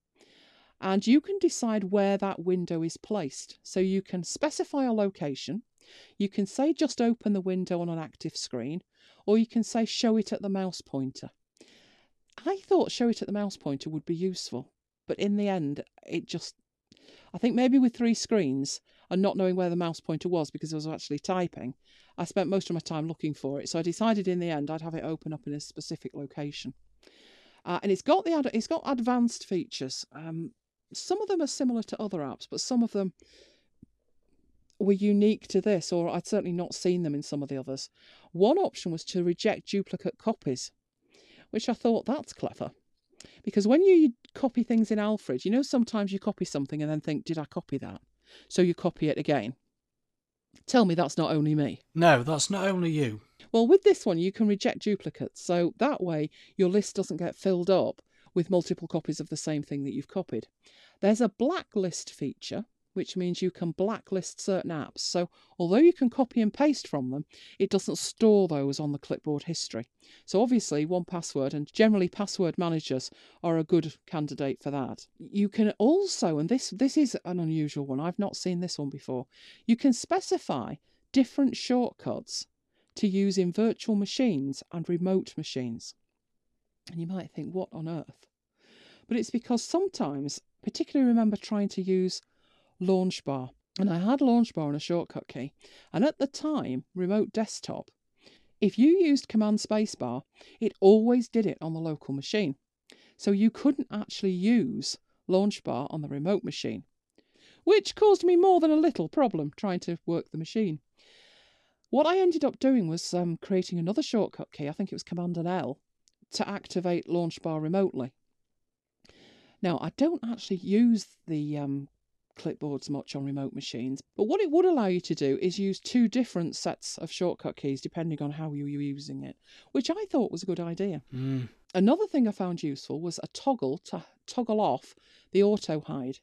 And you can decide where that window is placed. So you can specify a location. You can say just open the window on an active screen, or you can say show it at the mouse pointer. I thought show it at the mouse pointer would be useful, but in the end, it just I think maybe with three screens and not knowing where the mouse pointer was because I was actually typing, I spent most of my time looking for it. So I decided in the end I'd have it open up in a specific location. Uh, and it's got the it's got advanced features. Um, some of them are similar to other apps, but some of them were unique to this, or I'd certainly not seen them in some of the others. One option was to reject duplicate copies, which I thought that's clever. Because when you copy things in Alfred, you know, sometimes you copy something and then think, did I copy that? So you copy it again. Tell me that's not only me. No, that's not only you. Well, with this one, you can reject duplicates. So that way, your list doesn't get filled up with multiple copies of the same thing that you've copied. There's a blacklist feature, which means you can blacklist certain apps. So, although you can copy and paste from them, it doesn't store those on the clipboard history. So, obviously, 1Password and generally password managers are a good candidate for that. You can also, and this, this is an unusual one, I've not seen this one before, you can specify different shortcuts to use in virtual machines and remote machines. And you might think, what on earth? But it's because sometimes, particularly remember trying to use LaunchBar. And I had LaunchBar and a shortcut key. And at the time, remote desktop, if you used command spacebar, it always did it on the local machine. So you couldn't actually use LaunchBar on the remote machine, which caused me more than a little problem trying to work the machine. What I ended up doing was um, creating another shortcut key, I think it was Command and L, to activate LaunchBar remotely. Now, I don't actually use the um, clipboards much on remote machines. But what it would allow you to do is use two different sets of shortcut keys depending on how you were using it, which I thought was a good idea. Mm. Another thing I found useful was a toggle to toggle off the auto hide.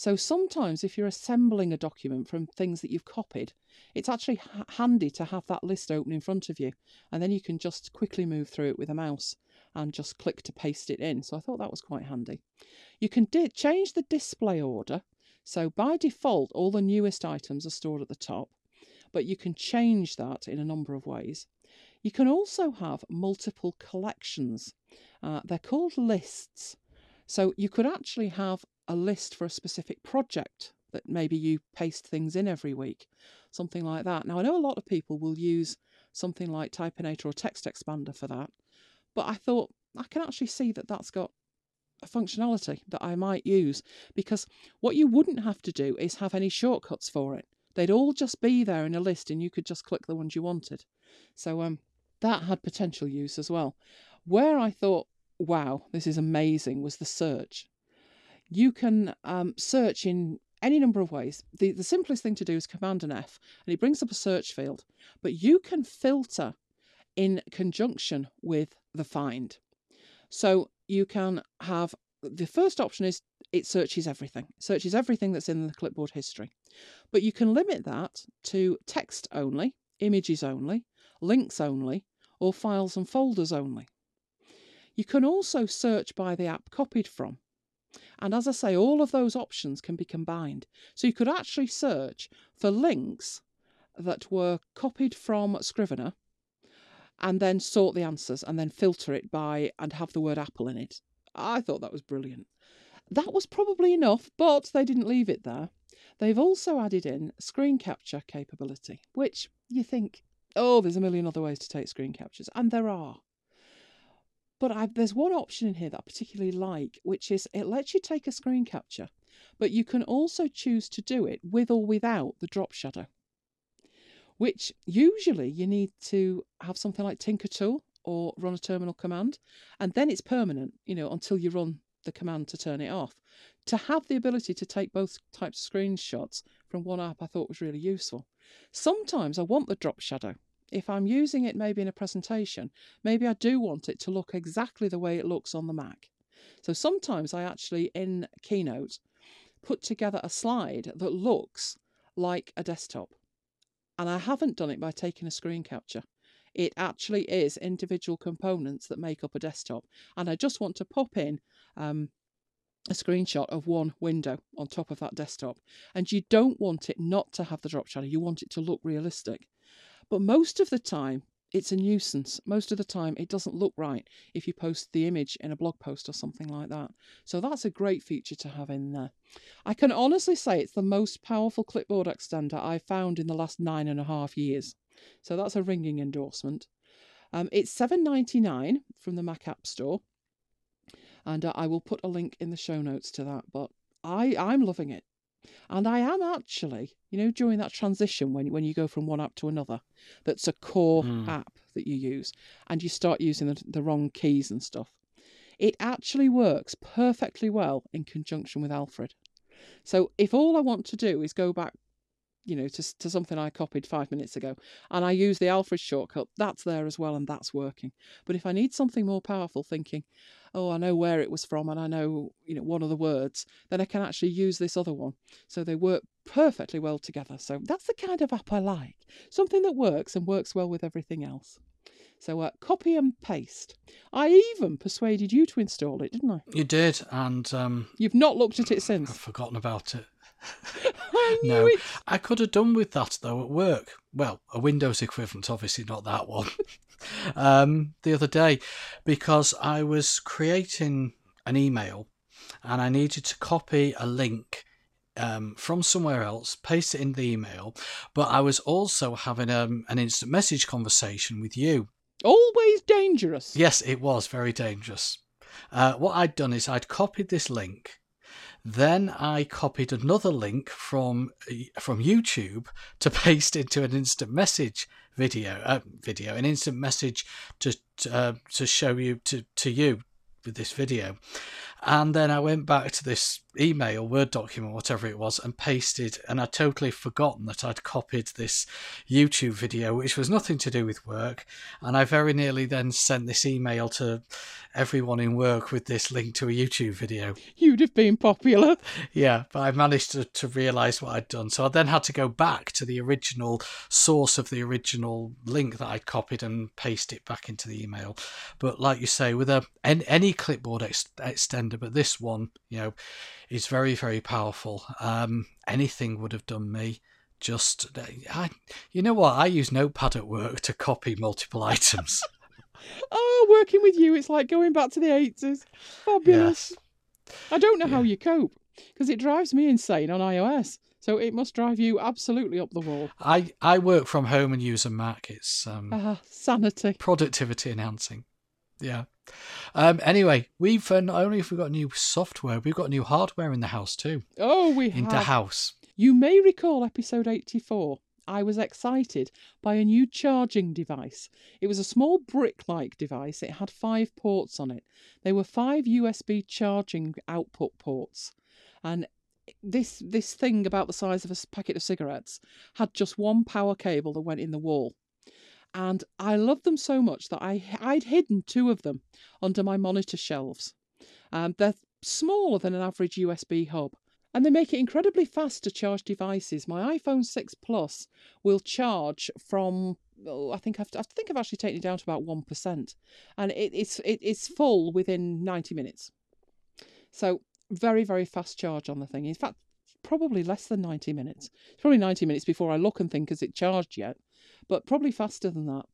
So sometimes if you're assembling a document from things that you've copied, it's actually ha- handy to have that list open in front of you, and then you can just quickly move through it with a mouse and just click to paste it in. So I thought that was quite handy. You can di- change the display order so by default, all the newest items are stored at the top, but you can change that in a number of ways. You can also have multiple collections. Uh, they're called lists. So you could actually have a list for a specific project that maybe you paste things in every week, something like that. Now, I know a lot of people will use something like Typinator or TextExpander for that, But I thought I can actually see that that's got a functionality that I might use because what you wouldn't have to do is have any shortcuts for it. They'd all just be there in a list and you could just click the ones you wanted. So um that had potential use as well. Where I thought, wow, this is amazing was the search. You can um, search in any number of ways. The, the simplest thing to do is Command and F, and it brings up a search field. But you can filter in conjunction with the find. So you can have the first option is it searches everything, it searches everything that's in the clipboard history. But you can limit that to text only, images only, links only, or files and folders only. You can also search by the app copied from. And as I say, all of those options can be combined. So you could actually search for links that were copied from Scrivener and then sort the answers and then filter it by and have the word Apple in it. I thought that was brilliant. That was probably enough, but they didn't leave it there. They've also added in screen capture capability, which you think, oh, there's a million other ways to take screen captures, and there are. But I've, there's one option in here that I particularly like, which is it lets you take a screen capture, but you can also choose to do it with or without the drop shadow, which usually you need to have something like Tinkertool or run a terminal command, and then it's permanent, you know, until you run the command to turn it off. To have the ability to take both types of screenshots from one app, I thought was really useful. Sometimes I want the drop shadow. If I'm using it maybe in a presentation, maybe I do want it to look exactly the way it looks on the Mac. So sometimes I actually, in Keynote, put together a slide that looks like a desktop. And I haven't done it by taking a screen capture. It actually is individual components that make up a desktop. And I just want to pop in um, a screenshot of one window on top of that desktop. And you don't want it not to have the drop shadow, you want it to look realistic. But most of the time, it's a nuisance. Most of the time, it doesn't look right if you post the image in a blog post or something like that. So that's a great feature to have in there. I can honestly say it's the most powerful clipboard extender I've found in the last nine and a half years. So that's a ringing endorsement. Um, it's seven ninety nine from the Mac App Store, and uh, I will put a link in the show notes to that. But I I'm loving it, and I am actually, you know, during that transition when when you go from one app to another, that's a core Mm. app that you use, and you start using the, the wrong keys and stuff. It actually works perfectly well in conjunction with Alfred. So if all I want to do is go back you know, to, to something I copied five minutes ago, and I use the Alfred shortcut, that's there as well, and that's working. But if I need something more powerful, thinking, oh, I know where it was from, and I know, you know, one of the words, then I can actually use this other one. So they work perfectly well together. So that's the kind of app I like, something that works and works well with everything else. So uh, Copy'em Paste. I even persuaded you to install it, didn't I? You did, and um, You've not looked at it since. I've forgotten about it. I No, it. I could have done with that though at work. Well, a Windows equivalent, obviously not that one. um, the other day, because I was creating an email and I needed to copy a link um, from somewhere else, paste it in the email, but I was also having um, an instant message conversation with you. Always dangerous. Yes, it was very dangerous. Uh, what I'd done is I'd copied this link, then I copied another link from from YouTube to paste into an instant message video, uh, video, an instant message to uh, to show you to to you with this video, and then I went back to this email, Word document, whatever it was, and pasted, and I'd totally forgotten that I'd copied this YouTube video, which was nothing to do with work, and I very nearly then sent this email to everyone in work with this link to a YouTube video. You'd have been popular. Yeah, but I managed to, to realize what I'd done. So I then had to go back to the original source of the original link that I'd copied and paste it back into the email. But like you say, with a any, clipboard ex- extender, but this one, you know, is very very powerful. Um, anything would have done me. Just, I, you know what? I use Notepad at work to copy multiple items. Oh, working with you, it's like going back to the 80s. Fabulous. yes. I don't know how you cope because it drives me insane on iOS. So it must drive you absolutely up the wall. I, I work from home and use a Mac. It's um, Ah, sanity. productivity enhancing. Yeah. Um, anyway, we've uh, not only have we got new software, we've got new hardware in the house too. Oh, we In the house. You may recall episode 84. I was excited by a new charging device. It was a small brick like device. It had five ports on it. They were five USB charging output ports. And this this thing about the size of a packet of cigarettes had just one power cable that went in the wall. And I loved them so much that I I'd hidden two of them under my monitor shelves. Um, they're smaller than an average USB hub, and they make it incredibly fast to charge devices. My iPhone 6 Plus will charge from oh, I think I've I think I've actually taken it down to about one percent, and it, it's it, it's full within ninety minutes. So very very fast charge on the thing. In fact, probably less than ninety minutes. It's probably ninety minutes before I look and think has it charged yet, but probably faster than that.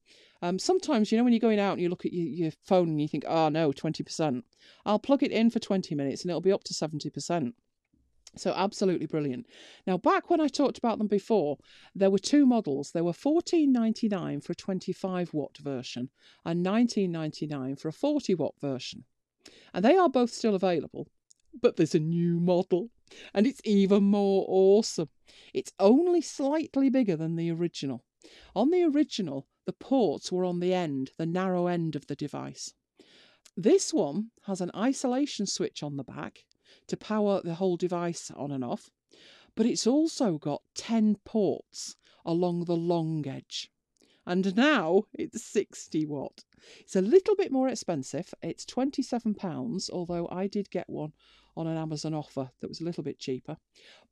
Um, sometimes you know when you're going out and you look at your, your phone and you think, oh no, twenty percent. I'll plug it in for twenty minutes and it'll be up to seventy percent. So absolutely brilliant. Now back when I talked about them before, there were two models. There were fourteen ninety nine for a twenty five watt version and nineteen ninety nine for a forty watt version, and they are both still available. But there's a new model, and it's even more awesome. It's only slightly bigger than the original. On the original, the ports were on the end, the narrow end of the device. This one has an isolation switch on the back to power the whole device on and off, but it's also got 10 ports along the long edge. And now it's 60 watt. It's a little bit more expensive. It's £27, although I did get one on an Amazon offer that was a little bit cheaper.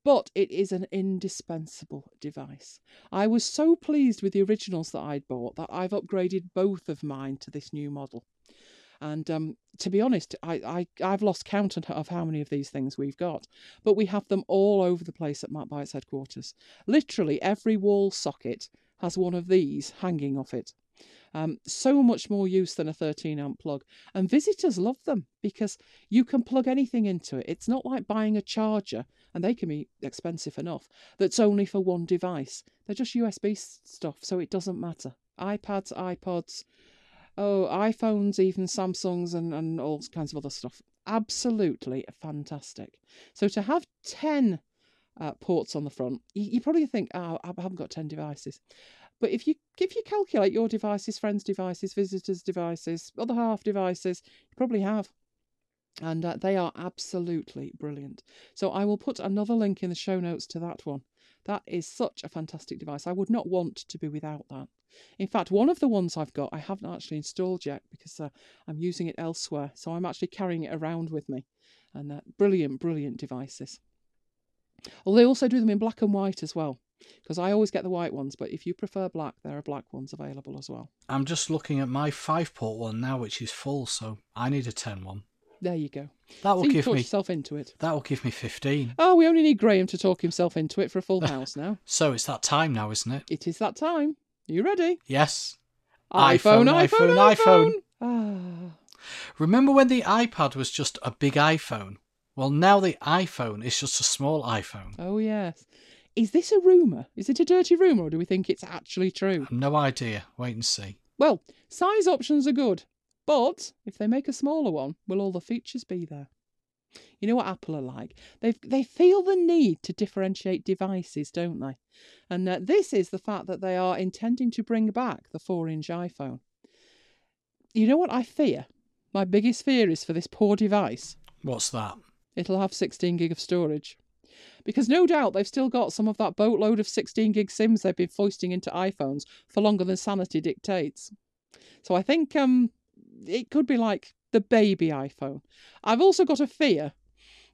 But it is an indispensable device. I was so pleased with the originals that I'd bought that I've upgraded both of mine to this new model. And um, to be honest, I, I, I've lost count of- how many of these things we've got. But we have them all over the place at MacBites headquarters. Literally every wall socket has one of these hanging off it. Um, so much more use than a 13 amp plug. And visitors love them because you can plug anything into it. It's not like buying a charger, and they can be expensive enough, that's only for one device. They're just USB stuff, so it doesn't matter. iPads, iPods, oh, iPhones, even Samsungs, and, and all kinds of other stuff. Absolutely fantastic. So to have 10 uh, ports on the front, you, you probably think, oh, I haven't got 10 devices. But if you if you calculate your devices, friends' devices, visitors' devices, other half devices, you probably have. And uh, they are absolutely brilliant. So I will put another link in the show notes to that one. That is such a fantastic device. I would not want to be without that. In fact, one of the ones I've got, I haven't actually installed yet because uh, I'm using it elsewhere. So I'm actually carrying it around with me. And uh, brilliant, brilliant devices. Well, they also do them in black and white as well. Because I always get the white ones, but if you prefer black, there are black ones available as well. I'm just looking at my five port one now, which is full, so I need a ten one. There you go. That will so you give talk me yourself into it. that will give me 15. Oh, we only need Graham to talk himself into it for a full house now. So it's that time now, isn't it? It is that time. Are you ready? Yes. iPhone, iPhone, iPhone, iPhone, iPhone. Ah, Remember when the iPad was just a big iPhone? Well, now the iPhone is just a small iPhone. oh yes. Is this a rumour? Is it a dirty rumour, or do we think it's actually true? No idea. Wait and see. Well, size options are good, but if they make a smaller one, will all the features be there? You know what Apple are like? They they feel the need to differentiate devices, don't they? And uh, this is the fact that they are intending to bring back the four-inch iPhone. You know what I fear? My biggest fear is for this poor device. What's that? It'll have 16 gig of storage. Because no doubt they've still got some of that boatload of 16 gig SIMs they've been foisting into iPhones for longer than sanity dictates. So I think um it could be like the baby iPhone. I've also got a fear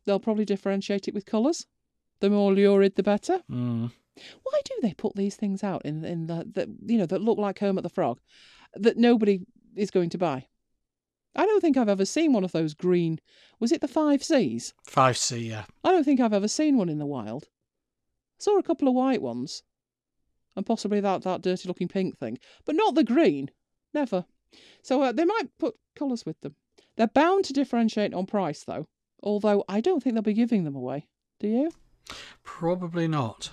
they'll probably differentiate it with colours. The more lurid, the better. Mm. Why do they put these things out in in the, the you know that look like Kermit the Frog that nobody is going to buy? I don't think I've ever seen one of those green. Was it the five Cs? 5C, yeah. I don't think I've ever seen one in the wild. Saw a couple of white ones, and possibly that, that dirty looking pink thing, but not the green. Never. So uh, they might put colours with them. They're bound to differentiate on price, though, although I don't think they'll be giving them away. Do you? Probably not.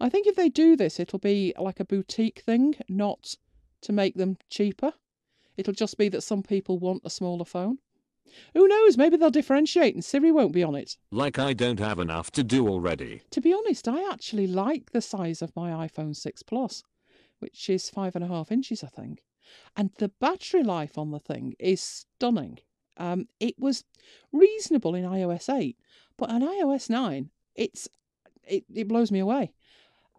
I think if they do this, it'll be like a boutique thing, not to make them cheaper. It'll just be that some people want a smaller phone. Who knows? Maybe they'll differentiate and Siri won't be on it. Like I don't have enough to do already. To be honest, I actually like the size of my iPhone 6 Plus, which is five and a half inches, I think. And the battery life on the thing is stunning. Um, it was reasonable in iOS 8, but on iOS 9, it's it, it blows me away.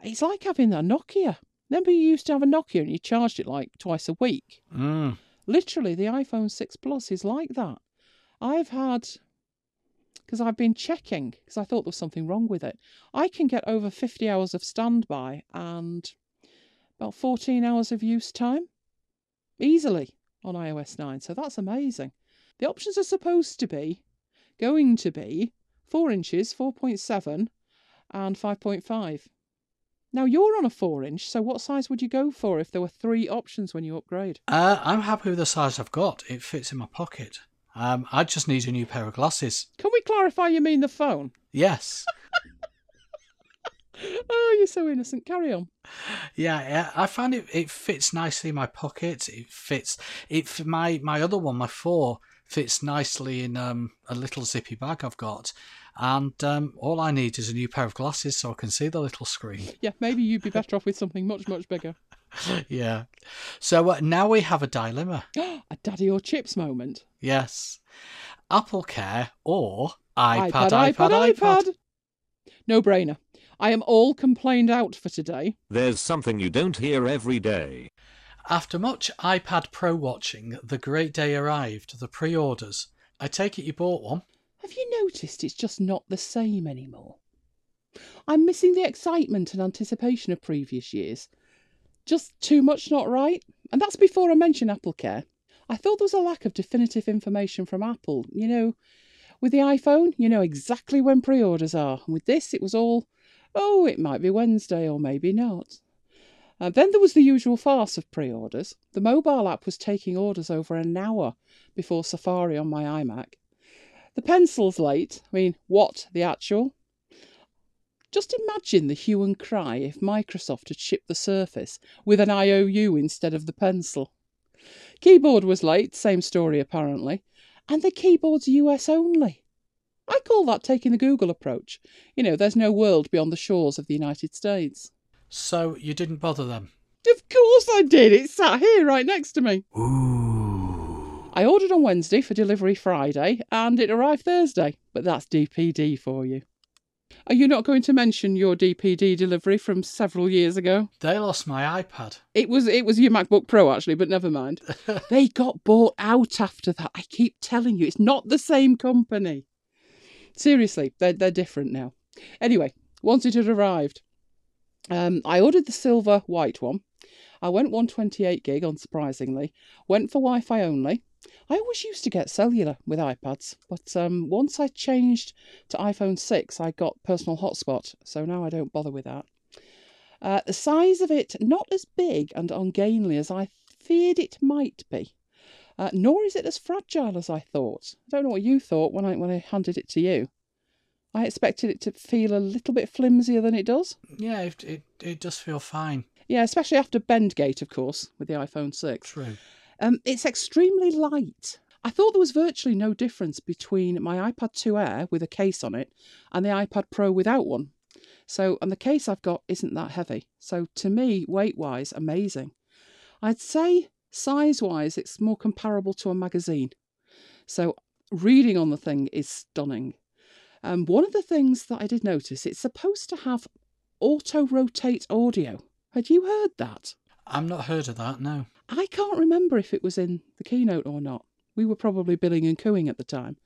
It's like having a Nokia. Remember, you used to have a Nokia and you charged it like twice a week. Mm. Literally, the iPhone 6 Plus is like that. I've had, because I've been checking, because I thought there was something wrong with it. I can get over 50 hours of standby and about 14 hours of use time easily on iOS 9. So that's amazing. The options are supposed to be going to be 4 inches, 4.7, and 5.5. Now you're on a 4 inch, so what size would you go for if there were three options when you upgrade? Uh, I'm happy with the size I've got. It fits in my pocket. Um, I just need a new pair of glasses. Can we clarify you mean the phone? Yes. Oh, you're so innocent. Carry on. Yeah, yeah, I find it it fits nicely in my pocket. It fits it my my other one, my four, fits nicely in um, a little zippy bag I've got, and um, all I need is a new pair of glasses so I can see the little screen. Yeah, maybe you'd be better off with something much, much bigger. yeah. So uh, now we have a dilemma. a daddy or chips moment. Yes, Apple Care or iPad, iPad, iPad. No brainer. I am all complained out for today. There's something you don't hear every day. After much iPad Pro watching, the great day arrived. The pre-orders. I take it you bought one. Have you noticed it's just not the same anymore? I'm missing the excitement and anticipation of previous years. Just too much not right. And that's before I mention Apple Care. I thought there was a lack of definitive information from Apple. You know, with the iPhone, you know exactly when pre orders are. And with this, it was all, oh, it might be Wednesday or maybe not. Uh, then there was the usual farce of pre orders. The mobile app was taking orders over an hour before Safari on my iMac. The pencil's late. I mean, what, the actual? Just imagine the hue and cry if Microsoft had shipped the Surface with an IOU instead of the pencil. Keyboard was late, same story apparently, and the keyboard's US only. I call that taking the Google approach. You know, there's no world beyond the shores of the United States. So you didn't bother them. Of course I did. It sat here right next to me. Ooh. I ordered on Wednesday for delivery Friday, and it arrived Thursday. But that's DPD for you. Are you not going to mention your DPD delivery from several years ago? They lost my iPad. It was it was your MacBook Pro actually, but never mind. they got bought out after that. I keep telling you, it's not the same company. Seriously, they're they're different now. Anyway, once it had arrived, um, I ordered the silver white one. I went 128 gig, unsurprisingly. Went for Wi Fi only. I always used to get cellular with iPads, but um, once I changed to iPhone 6, I got personal hotspot, so now I don't bother with that. Uh, the size of it, not as big and ungainly as I feared it might be, uh, nor is it as fragile as I thought. I don't know what you thought when I when I handed it to you. I expected it to feel a little bit flimsier than it does. Yeah, it, it, it does feel fine. Yeah, especially after Bendgate, of course, with the iPhone 6. True. Um, it's extremely light. I thought there was virtually no difference between my iPad 2 Air with a case on it and the iPad Pro without one. So, and the case I've got isn't that heavy. So, to me, weight wise, amazing. I'd say size wise, it's more comparable to a magazine. So, reading on the thing is stunning. Um, one of the things that I did notice, it's supposed to have auto rotate audio. Had you heard that? I've not heard of that, no. I can't remember if it was in the keynote or not. We were probably billing and cooing at the time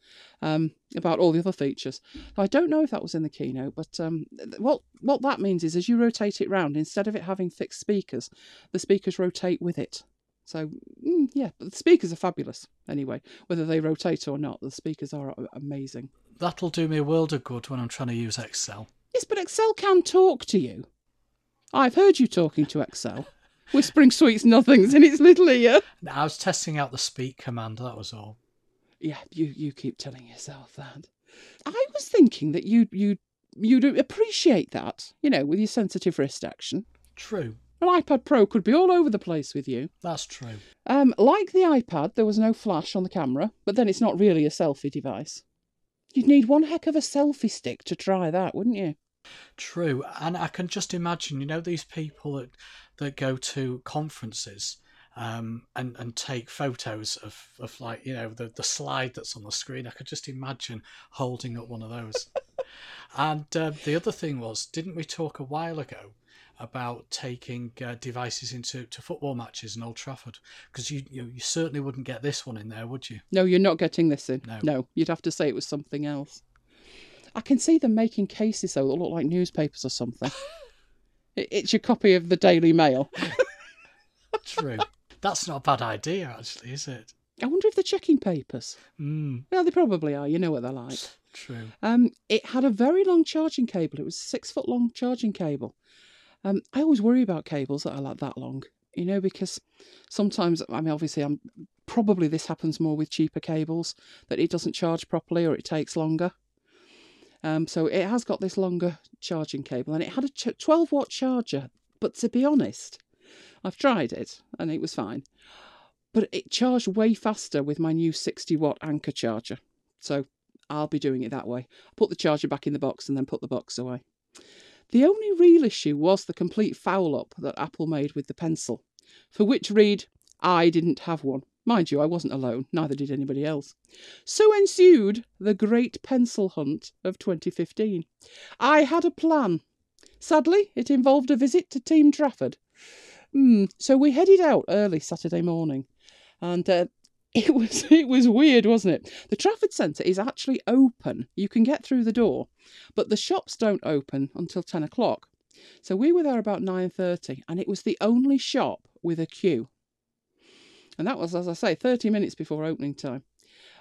um, about all the other features. I don't know if that was in the keynote, but um, what what that means is as you rotate it round, instead of it having fixed speakers, the speakers rotate with it. So mm, yeah, but the speakers are fabulous anyway. Whether they rotate or not, the speakers are amazing. That'll do me a world of good when I'm trying to use Excel. Yes, but Excel can talk to you. I've heard you talking to Excel, whispering sweets nothings in its little ear. I was testing out the speak command, that was all. Yeah, you, you keep telling yourself that. I was thinking that you'd you'd you'd appreciate that, you know, with your sensitive wrist action. True. An iPad Pro could be all over the place with you. That's true. Um, like the iPad, there was no flash on the camera, but then it's not really a selfie device. You'd need one heck of a selfie stick to try that, wouldn't you? True, and I can just imagine, you know, these people that that go to conferences um, and and take photos of, of like you know the the slide that's on the screen. I could just imagine holding up one of those. and uh, the other thing was, didn't we talk a while ago about taking uh, devices into to football matches in Old Trafford? Because you, you you certainly wouldn't get this one in there, would you? No, you're not getting this in. No. you'd have to say it was something else. I can see them making cases though that look like newspapers or something. It- it's your copy of the Daily Mail. True. That's not a bad idea, actually, is it? I wonder if they're checking papers. Mm, Well, they probably are. You know what they're like. true. Um, it had a very long charging cable. It was a six foot long charging cable. Um, I always worry about cables that are like that long, you know, because sometimes, I mean, obviously, I'm probably this happens more with cheaper cables that it doesn't charge properly or it takes longer. Um, so it has got this longer charging cable and it had a 12 watt charger. But to be honest, I've tried it and it was fine. But it charged way faster with my new 60 watt Anker charger. So I'll be doing it that way. Put the charger back in the box and then put the box away. The only real issue was the complete foul up that Apple made with the pencil, for which read, I didn't have one. Mind you, I wasn't alone, neither did anybody else. So ensued the great pencil hunt of 2015. I had a plan. Sadly, it involved a visit to Team Trafford. Hmm, so we headed out early Saturday morning, and uh, it was it was weird, wasn't it? The Trafford Centre is actually open. You can get through the door, but the shops don't open until ten o'clock. So we were there about nine thirty, and it was the only shop with a queue. And that was, as I say, thirty minutes before opening time.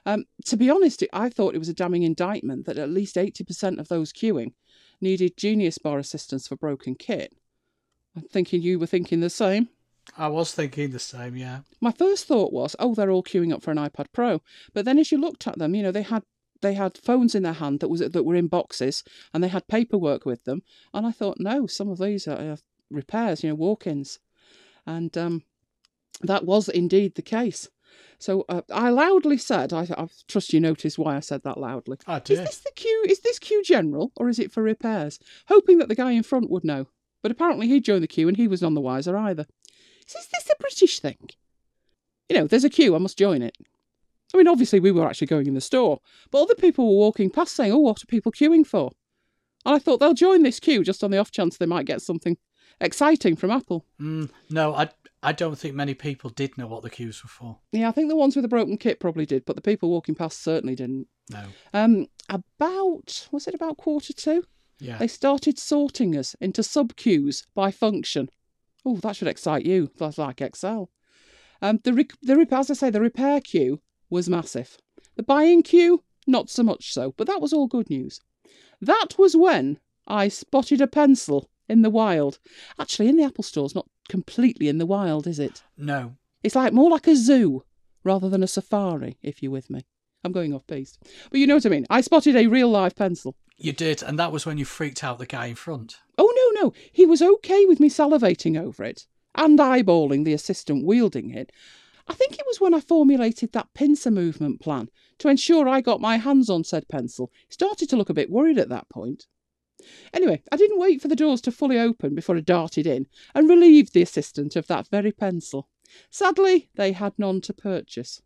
Um, to be honest, I thought it was a damning indictment that at least eighty percent of those queuing needed Genius Bar assistance for broken kit. I'm thinking you were thinking the same. I was thinking the same, yeah. My first thought was, oh, they're all queuing up for an iPad Pro. But then as you looked at them, you know, they had they had phones in their hand that was that were in boxes and they had paperwork with them. And I thought, no, some of these are, are repairs, you know, walk-ins. And um, that was indeed the case. So uh, I loudly said, I, I trust you noticed why I said that loudly. I did. Is this the queue? Is this queue general or is it for repairs? Hoping that the guy in front would know. But apparently he joined the queue and he was none the wiser either. Is this a British thing? You know, there's a queue, I must join it. I mean, obviously we were actually going in the store, but other people were walking past saying, oh, what are people queuing for? And I thought they'll join this queue just on the off chance they might get something exciting from Apple. Mm, no, I, I don't think many people did know what the queues were for. Yeah, I think the ones with the broken kit probably did, but the people walking past certainly didn't. No. Um, about, was it about quarter two? Yeah. They started sorting us into sub queues by function. Oh, that should excite you. That's like Excel. Um, the, rec- the rep- as I say, the repair queue was massive. The buying queue, not so much so, but that was all good news. That was when I spotted a pencil in the wild. Actually, in the Apple stores, not completely in the wild, is it? No. It's like more like a zoo rather than a safari, if you're with me. I'm going off base. But you know what I mean. I spotted a real live pencil. You did, and that was when you freaked out the guy in front. Oh, no, no. He was okay with me salivating over it and eyeballing the assistant wielding it. I think it was when I formulated that pincer movement plan to ensure I got my hands on said pencil. He started to look a bit worried at that point. Anyway, I didn't wait for the doors to fully open before I darted in and relieved the assistant of that very pencil. Sadly, they had none to purchase.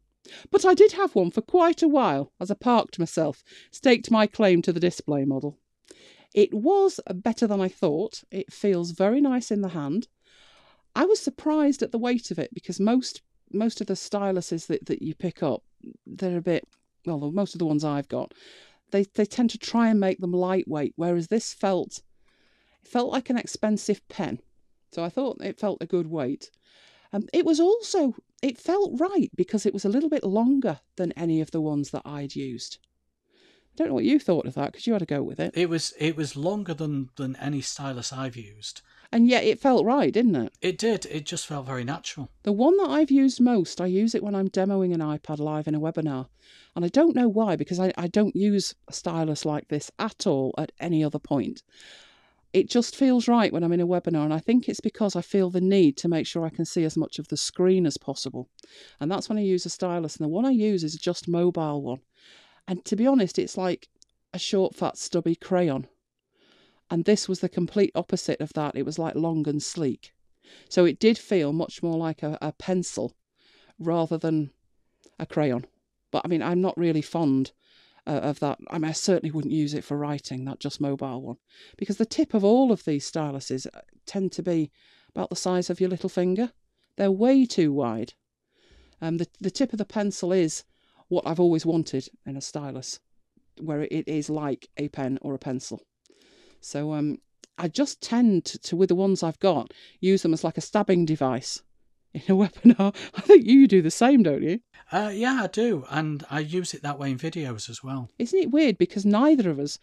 But I did have one for quite a while as I parked myself, staked my claim to the display model. It was better than I thought. It feels very nice in the hand. I was surprised at the weight of it because most most of the styluses that, that you pick up, they're a bit well, most of the ones I've got, they they tend to try and make them lightweight, whereas this felt it felt like an expensive pen. So I thought it felt a good weight. Um, it was also it felt right because it was a little bit longer than any of the ones that I'd used. I don't know what you thought of that because you had a go with it, It was it was longer than than any stylus I've used. And yet it felt right, didn't it? It did. It just felt very natural. The one that I've used most, I use it when I'm demoing an iPad live in a webinar. And I don't know why, because I, I don't use a stylus like this at all at any other point. it just feels right when I'm in a webinar, and I think it's because I feel the need to make sure I can see as much of the screen as possible. And that's when I use a stylus, and the one I use is Just Mobile one. And to be honest, it's like a short, fat, stubby crayon. And this was the complete opposite of that. It was like long and sleek. So it did feel much more like a, a pencil rather than a crayon. But I mean, I'm not really fond uh, of that. I mean, I certainly wouldn't use it for writing, that Just Mobile one, because the tip of all of these styluses uh, tend to be about the size of your little finger. They're way too wide. Um, the, the tip of the pencil is what I've always wanted in a stylus, where it is like a pen or a pencil. So um, I just tend to, to, with the ones I've got, use them as like a stabbing device in a webinar. I think you do the same, don't you? Uh, yeah, I do, and I use it that way in videos as well. Isn't it weird because neither of us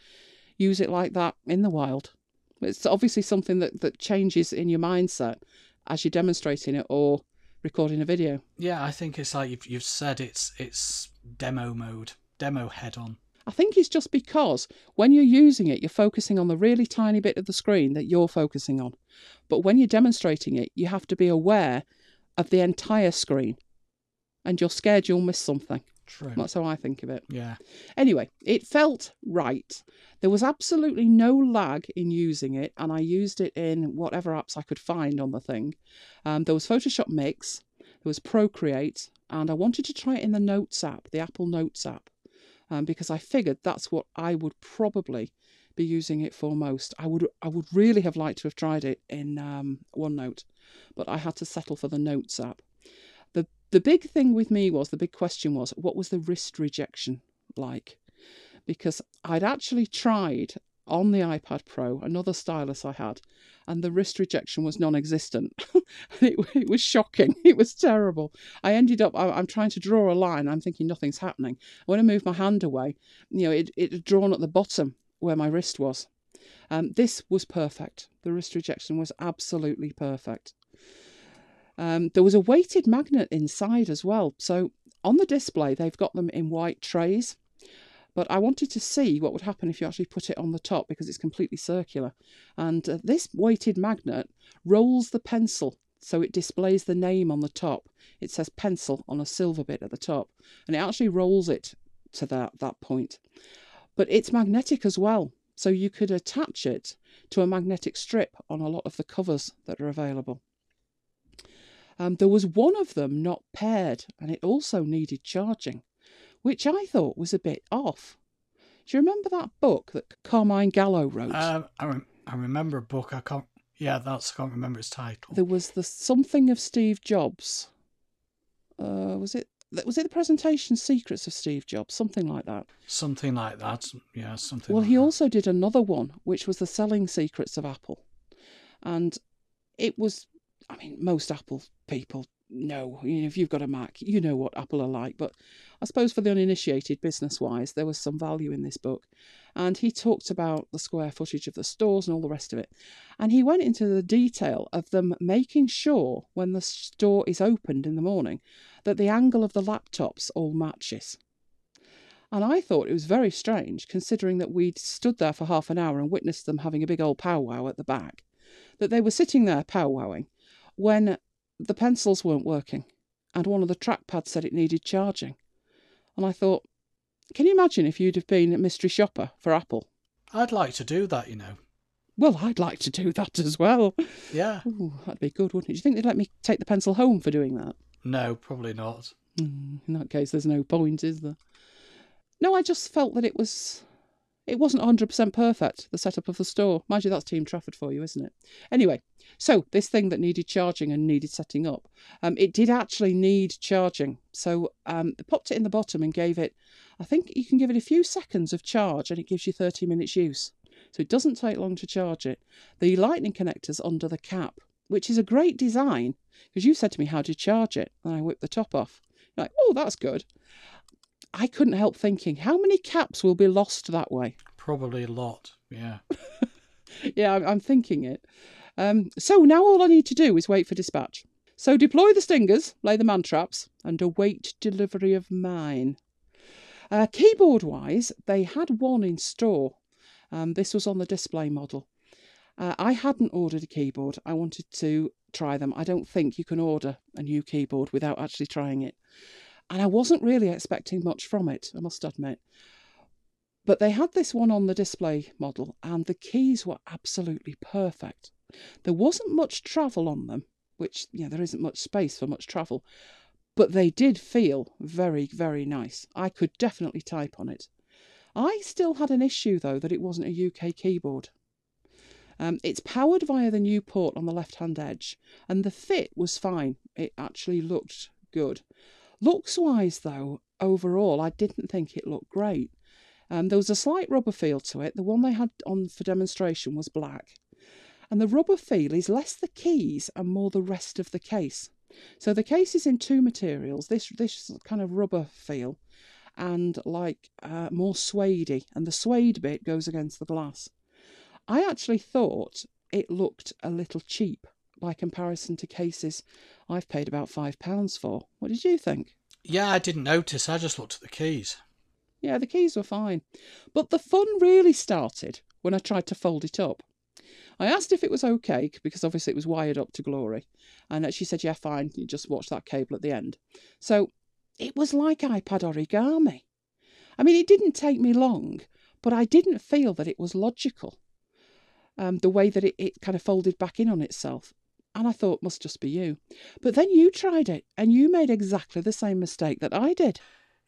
use it like that in the wild? It's obviously something that, that changes in your mindset as you're demonstrating it or recording a video. Yeah, I think it's like you've, you've said it's it's demo mode, demo head on. I think it's just because when you're using it, you're focusing on the really tiny bit of the screen that you're focusing on. But when you're demonstrating it, you have to be aware of the entire screen and you're scared you'll miss something. True. That's how I think of it. Yeah. Anyway, it felt right. There was absolutely no lag in using it, and I used it in whatever apps I could find on the thing. Um, there was Photoshop Mix, there was Procreate, and I wanted to try it in the Notes app, the Apple Notes app, um, because I figured that's what I would probably be using it for most. I would I would really have liked to have tried it in um, OneNote, but I had to settle for the Notes app. the The big thing with me was the big question was what was the wrist rejection like? Because I'd actually tried on the iPad Pro, another stylus I had, and the wrist rejection was non existent. it, it, was shocking. It was terrible. I ended up, I, am trying to draw a line. I'm thinking nothing's happening. When I moved my hand away, you know, it, it had drawn at the bottom where my wrist was. Um, this was perfect. The wrist rejection was absolutely perfect. Um, there was a weighted magnet inside as well. So on the display, they've got them in white trays. But I wanted to see what would happen if you actually put it on the top because it's completely circular. And uh, this weighted magnet rolls the pencil so it displays the name on the top. It says pencil on a silver bit at the top, and it actually rolls it to that, that point. But it's magnetic as well, so you could attach it to a magnetic strip on a lot of the covers that are available. Um, there was one of them not paired, and it also needed charging which I thought was a bit off. Do you remember that book that Carmine Gallo wrote? Um, I, rem- I remember a book. I can't. Yeah, that's. I can't remember its title. There was the something of Steve Jobs. Uh, was it? Was it the presentation Secrets of Steve Jobs? Something like that. Something like that. Yeah, something. Well, like he that. also did another one, which was the selling secrets of Apple, and it was. I mean, most Apple people know, if you've got a Mac, you know what Apple are like. But I suppose for the uninitiated, business wise, there was some value in this book. And he talked about the square footage of the stores and all the rest of it. And he went into the detail of them making sure when the store is opened in the morning that the angle of the laptops all matches. And I thought it was very strange, considering that we'd stood there for half an hour and witnessed them having a big old powwow at the back, that they were sitting there powwowing when the pencils weren't working, and one of the trackpads said it needed charging. And I thought, can you imagine if you'd have been a mystery shopper for Apple? I'd like to do that, you know. Well, I'd like to do that as well. Yeah. Ooh, that'd be good, wouldn't it? Do you think they'd let me take the pencil home for doing that? No, probably not. Mm, in that case, there's no point, is there? No, I just felt that it was it wasn't 100% perfect, the setup of the store. Mind you, that's Team Trafford for you, isn't it? Anyway, so this thing that needed charging and needed setting up, um, it did actually need charging. So um, they popped it in the bottom and gave it, I think you can give it a few seconds of charge and it gives you 30 minutes use. So it doesn't take long to charge it. The lightning connector's under the cap, which is a great design because you said to me, How do you charge it? And I whipped the top off. You're like, oh, that's good. I couldn't help thinking, how many caps will be lost that way? Probably a lot. Yeah. yeah, I'm, thinking it. Um, so now all I need to do is wait for dispatch. So deploy the stingers, lay the man traps, and await delivery of mine. Uh, keyboard wise, they had one in store. Um, this was on the display model. Uh, I hadn't ordered a keyboard. I wanted to try them. I don't think you can order a new keyboard without actually trying it. And I wasn't really expecting much from it, I must admit. But they had this one on the display model, and the keys were absolutely perfect. There wasn't much travel on them, which, yeah, there isn't much space for much travel, but they did feel very, very nice. I could definitely type on it. I still had an issue, though, that it wasn't a UK keyboard. Um, it's powered via the new port on the left hand edge, and the fit was fine. It actually looked good. Looks wise, though, overall, I didn't think it looked great. Um, there was a slight rubber feel to it. The one they had on for demonstration was black. And the rubber feel is less the keys and more the rest of the case. So the case is in two materials. This this kind of rubber feel, and like uh, more suedey, and the suede bit goes against the glass. I actually thought it looked a little cheap by comparison to cases I've paid about five pounds for. What did you think? Yeah, I didn't notice. I just looked at the keys. Yeah, the keys were fine. But the fun really started when I tried to fold it up. I asked if it was okay because obviously it was wired up to glory, and she said, "Yeah, fine. You just watch that cable at the end." So it was like iPad origami. I mean, it didn't take me long, but I didn't feel that it was logical. Um, the way that it, it kind of folded back in on itself. And I thought, must just be you. But then you tried it and you made exactly the same mistake that I did.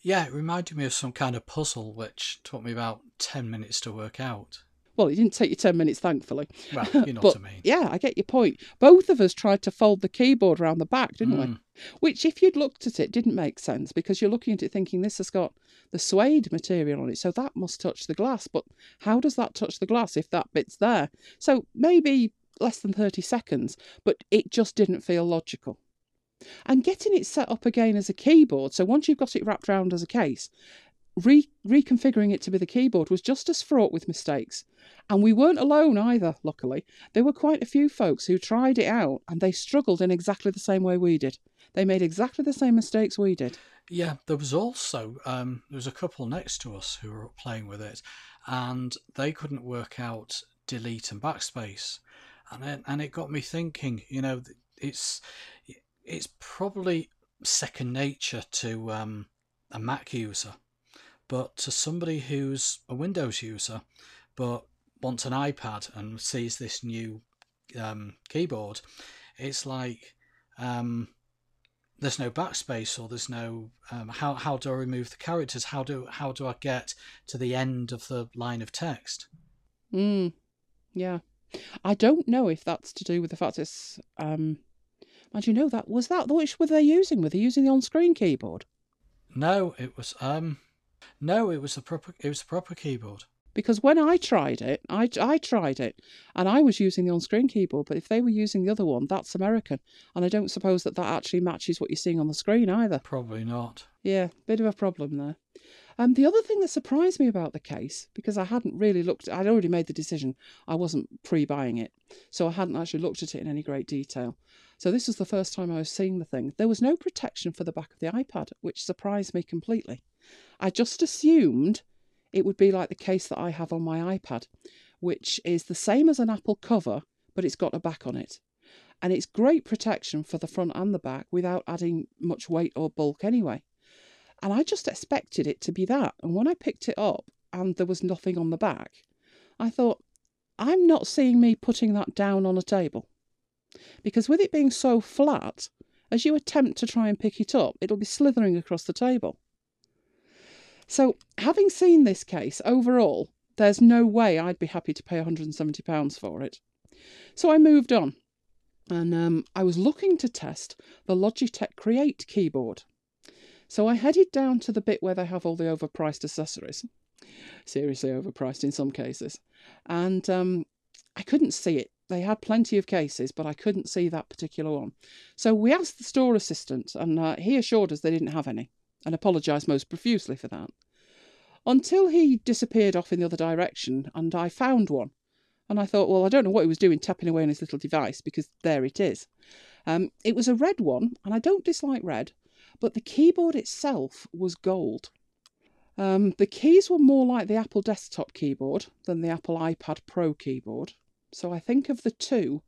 Yeah, it reminded me of some kind of puzzle which took me about 10 minutes to work out. Well, it didn't take you 10 minutes, thankfully. Well, you know but, what I mean. Yeah, I get your point. Both of us tried to fold the keyboard around the back, didn't Mm. we? Which, if you'd looked at it, didn't make sense because you're looking at it thinking this has got the suede material on it, so that must touch the glass. But how does that touch the glass if that bit's there? So maybe less than 30 seconds, but it just didn't feel logical. And getting it set up again as a keyboard, so once you've got it wrapped around as a case, re- reconfiguring it to be the keyboard was just as fraught with mistakes. And we weren't alone either, luckily. There were quite a few folks who tried it out and they struggled in exactly the same way we did. They made exactly the same mistakes we did. Yeah, there was also um, there was a couple next to us who were playing with it, and they couldn't work out delete and backspace, and it, and it got me thinking. You know, it's it's probably second nature to um, a Mac user, but to somebody who's a Windows user, but wants an iPad and sees this new um, keyboard, it's like. Um, there's no backspace or there's no um, how how do I remove the characters? How do how do I get to the end of the line of text? Mm, yeah. I don't know if that's to do with the fact it's. Um, mind you know that was that which were they using? Were they using the on-screen keyboard? No, it was um, no, it was the proper it was the proper keyboard. Because when I tried it, I, I tried it, and I was using the on-screen keyboard. But if they were using the other one, that's American, and I don't suppose that that actually matches what you're seeing on the screen either. Probably not. Yeah, bit of a problem there. Um, the other thing that surprised me about the case, because I hadn't really looked, I'd already made the decision, I wasn't pre-buying it, so I hadn't actually looked at it in any great detail. So this was the first time I was seeing the thing. There was no protection for the back of the iPad, which surprised me completely. I just assumed it would be like the case that I have on my iPad, which is the same as an Apple cover, but it's got a back on it. And it's great protection for the front and the back without adding much weight or bulk anyway. And I just expected it to be that. And when I picked it up and there was nothing on the back, I thought, I'm not seeing me putting that down on a table. Because with it being so flat, as you attempt to try and pick it up, it'll be slithering across the table. So, having seen this case, overall, there's no way I'd be happy to pay £170 for it. So I moved on and um, I was looking to test the Logitech Create keyboard. So I headed down to the bit where they have all the overpriced accessories, seriously overpriced in some cases, and um, I couldn't see it. They had plenty of cases, but I couldn't see that particular one. So we asked the store assistant, and uh, he assured us they didn't have any, and apologised most profusely for that. Until he disappeared off in the other direction, and I found one. And I thought, well, I don't know what he was doing tapping away on his little device because there it is. Um, it was a red one, and I don't dislike red, but the keyboard itself was gold. Um, the keys were more like the Apple desktop keyboard than the Apple iPad Pro keyboard. So I think of the two,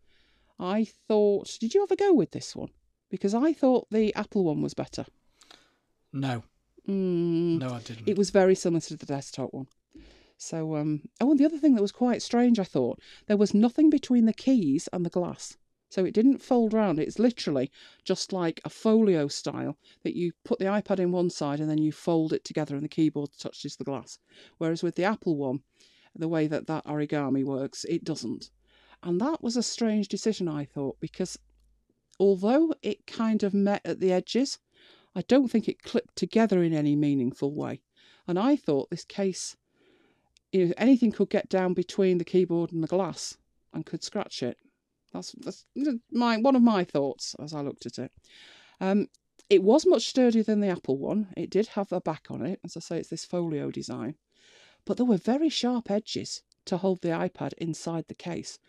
I thought, did you ever go with this one? Because I thought the Apple one was better. No, Mm, no, I didn't. it was very similar to the desktop one. So, um, oh, and the other thing that was quite strange, I thought, there was nothing between the keys and the glass. So it didn't fold round. It's literally just like a folio style that you put the iPad in one side and then you fold it together and the keyboard touches the glass. Whereas with the Apple one, the way that that origami works, it doesn't. And that was a strange decision, I thought, because although it kind of met at the edges, I don't think it clipped together in any meaningful way. And I thought this case, you know, anything could get down between the keyboard and the glass and could scratch it. That's that's my one of my thoughts as I looked at it. Um, it was much sturdier than the Apple one. It did have a back on it, as I say, it's this folio design, but there were very sharp edges to hold the iPad inside the case.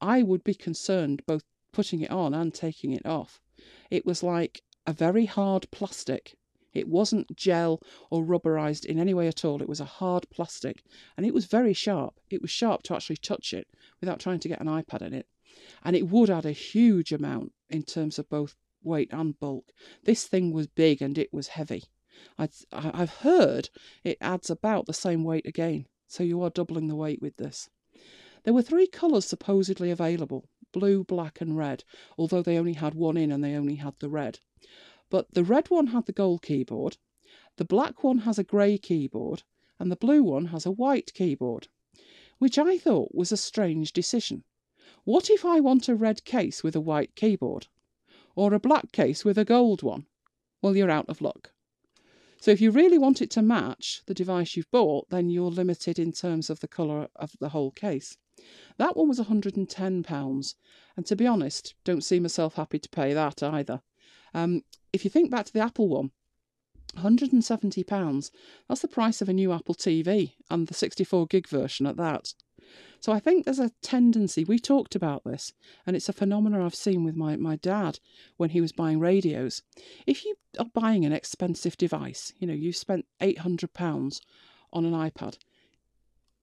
I would be concerned both putting it on and taking it off. It was like a very hard plastic. It wasn't gel or rubberized in any way at all. It was a hard plastic and it was very sharp. It was sharp to actually touch it without trying to get an iPad in it. And it would add a huge amount in terms of both weight and bulk. This thing was big and it was heavy. I- I've heard it adds about the same weight again. So you are doubling the weight with this. There were three colours supposedly available blue, black, and red, although they only had one in and they only had the red. But the red one had the gold keyboard, the black one has a grey keyboard, and the blue one has a white keyboard, which I thought was a strange decision. What if I want a red case with a white keyboard? Or a black case with a gold one? Well, you're out of luck. So if you really want it to match the device you've bought, then you're limited in terms of the colour of the whole case. That one was £110, and to be honest, don't see myself happy to pay that either. Um, if you think back to the Apple one, £170, that's the price of a new Apple TV, and the 64 gig version at that. So I think there's a tendency, we talked about this, and it's a phenomenon I've seen with my, my dad when he was buying radios. If you are buying an expensive device, you know, you've spent £800 on an iPad,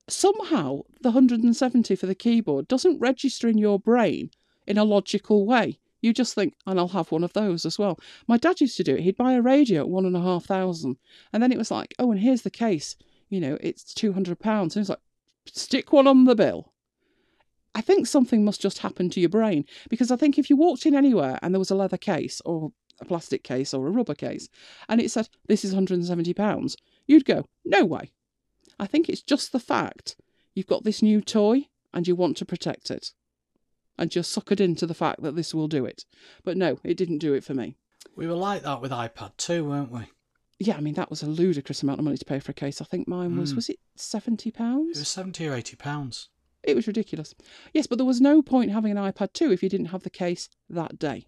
somehow the 170 for the keyboard doesn't register in your brain in a logical way. You just think, and I'll have one of those as well. My dad used to do it. He'd buy a radio at one and a half thousand, and then it was like, oh, and here's the case. You know, it's two hundred pounds. And it's like, stick one on the bill. I think something must just happen to your brain because I think if you walked in anywhere and there was a leather case or a plastic case or a rubber case, and it said this is 170 pounds, you'd go, no way. I think it's just the fact you've got this new toy and you want to protect it. And you're suckered into the fact that this will do it. But no, it didn't do it for me. We were like that with iPad too, weren't we? Yeah, I mean that was a ludicrous amount of money to pay for a case. I think mine was Mm. was it seventy pounds? It was seventy or eighty pounds. It was ridiculous. Yes, but there was no point having an iPad 2 if you didn't have the case that day.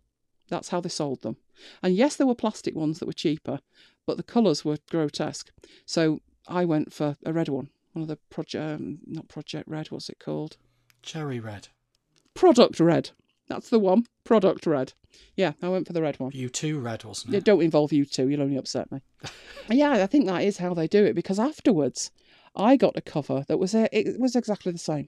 That's how they sold them. And yes, there were plastic ones that were cheaper, but the colours were grotesque. So I went for a red one. One of the project, um, not Project Red, what's it called? Cherry red. Product Red. That's the one. Product Red. Yeah, I went for the red one. You too red, wasn't Yeah, it? don't involve you two. You'll only upset me. yeah, I think that is how they do it because afterwards, I got a cover that was uh, it was exactly the same.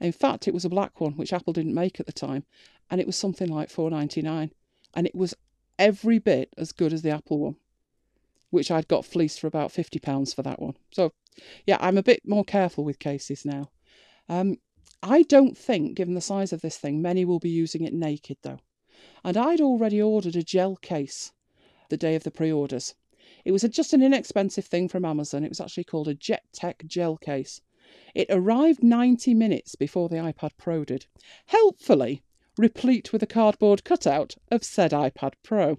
In fact, it was a black one which Apple didn't make at the time, and it was something like four ninety nine, and it was every bit as good as the Apple one, which I'd got fleeced for about fifty pounds for that one. So, yeah, I'm a bit more careful with cases now. Um, I don't think, given the size of this thing, many will be using it naked though. And I'd already ordered a gel case the day of the pre-orders. It was a, just an inexpensive thing from Amazon. It was actually called a Jet Tech gel case. It arrived 90 minutes before the iPad Pro did, helpfully replete with a cardboard cutout of said iPad Pro,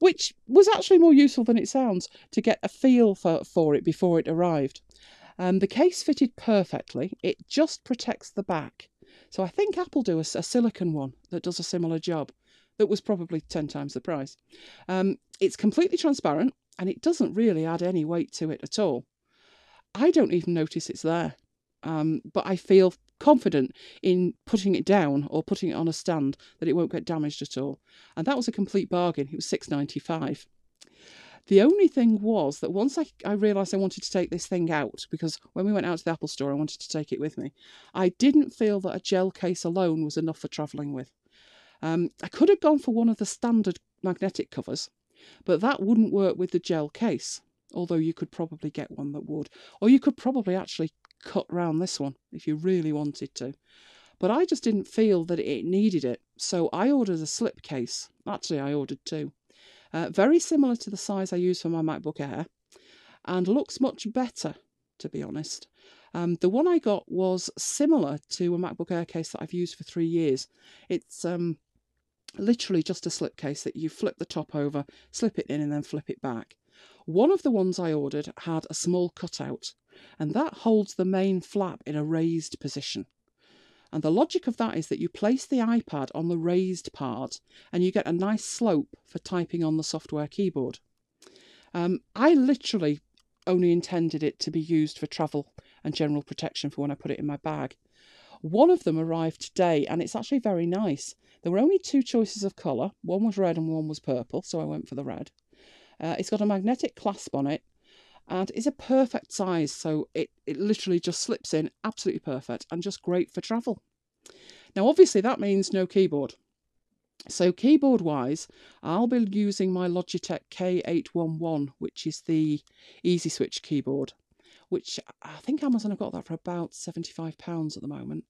which was actually more useful than it sounds to get a feel for, for it before it arrived. Um, the case fitted perfectly. It just protects the back. So I think Apple do a, a silicon one that does a similar job. That was probably ten times the price. Um, it's completely transparent and it doesn't really add any weight to it at all. I don't even notice it's there, um, but I feel confident in putting it down or putting it on a stand that it won't get damaged at all. And that was a complete bargain. It was six ninety five. The only thing was that once I, I realised I wanted to take this thing out, because when we went out to the Apple store, I wanted to take it with me, I didn't feel that a gel case alone was enough for travelling with. Um, I could have gone for one of the standard magnetic covers, but that wouldn't work with the gel case, although you could probably get one that would. Or you could probably actually cut round this one if you really wanted to. But I just didn't feel that it needed it, so I ordered a slip case. Actually, I ordered two. Uh, very similar to the size I use for my MacBook Air, and looks much better, to be honest. Um, the one I got was similar to a MacBook Air case that I've used for three years. It's um, literally just a slip case that you flip the top over, slip it in, and then flip it back. One of the ones I ordered had a small cutout, and that holds the main flap in a raised position. And the logic of that is that you place the iPad on the raised part and you get a nice slope for typing on the software keyboard. Um, I literally only intended it to be used for travel and general protection for when I put it in my bag. One of them arrived today and it's actually very nice. There were only two choices of colour one was red and one was purple, so I went for the red. Uh, it's got a magnetic clasp on it and it's a perfect size, so it, it literally just slips in absolutely perfect and just great for travel. Now, obviously, that means no keyboard. So, keyboard wise, I'll be using my Logitech K811, which is the Easy Switch keyboard, which I think Amazon have got that for about £75 at the moment.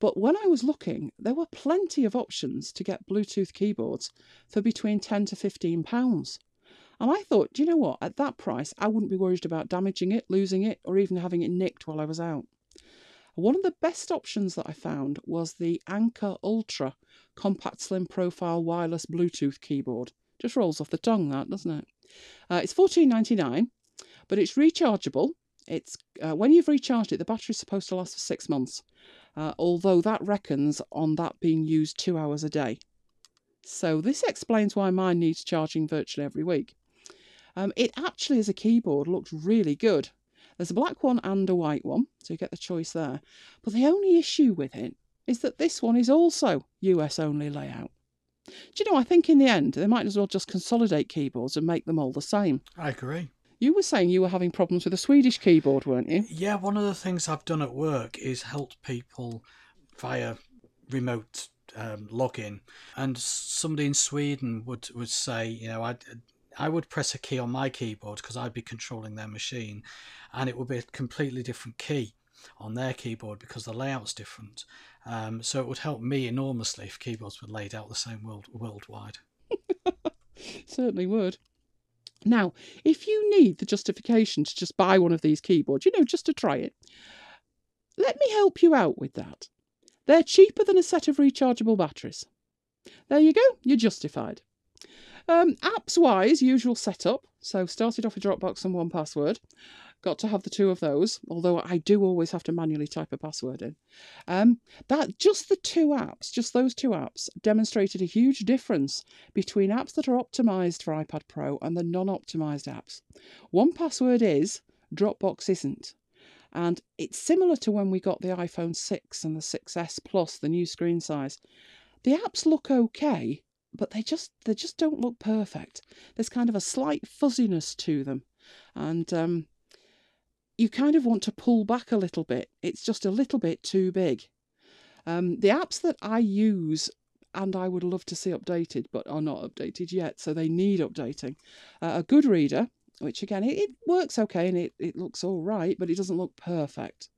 But when I was looking, there were plenty of options to get Bluetooth keyboards for between 10 to 15 pounds. And I thought, do you know what? At that price, I wouldn't be worried about damaging it, losing it, or even having it nicked while I was out. One of the best options that I found was the Anker Ultra compact slim profile wireless Bluetooth keyboard. Just rolls off the tongue, that doesn't it? Uh, it's fourteen ninety nine, but it's rechargeable. It's uh, when you've recharged it, the battery's supposed to last for six months. Uh, although that reckons on that being used two hours a day. So this explains why mine needs charging virtually every week. Um, it actually, as a keyboard, looks really good. There's a black one and a white one, so you get the choice there. But the only issue with it is that this one is also US only layout. Do you know, I think in the end, they might as well just consolidate keyboards and make them all the same. I agree. You were saying you were having problems with a Swedish keyboard, weren't you? Yeah, one of the things I've done at work is helped people via remote um, login, and somebody in Sweden would would say, you know, I I would press a key on my keyboard because I'd be controlling their machine, and it would be a completely different key on their keyboard because the layout's different. Um, so it would help me enormously if keyboards were laid out the same world worldwide. Certainly would. Now, if you need the justification to just buy one of these keyboards, you know, just to try it, let me help you out with that. They're cheaper than a set of rechargeable batteries. There you go, you're justified. Um, apps wise, usual setup. So started off with Dropbox and 1Password. Got to have the two of those, although I do always have to manually type a password in. Um, that just the two apps, just those two apps, demonstrated a huge difference between apps that are optimized for iPad Pro and the non-optimized apps. 1Password is, Dropbox isn't. And it's similar to when we got the iPhone 6 and the 6S Plus, the new screen size. The apps look okay, but they just they just don't look perfect. There's kind of a slight fuzziness to them, and um, you kind of want to pull back a little bit. It's just a little bit too big. Um, the apps that I use and I would love to see updated, but are not updated yet, so they need updating. Uh, a Goodreader, which again it, it, works okay and it, it looks all right, but it doesn't look perfect.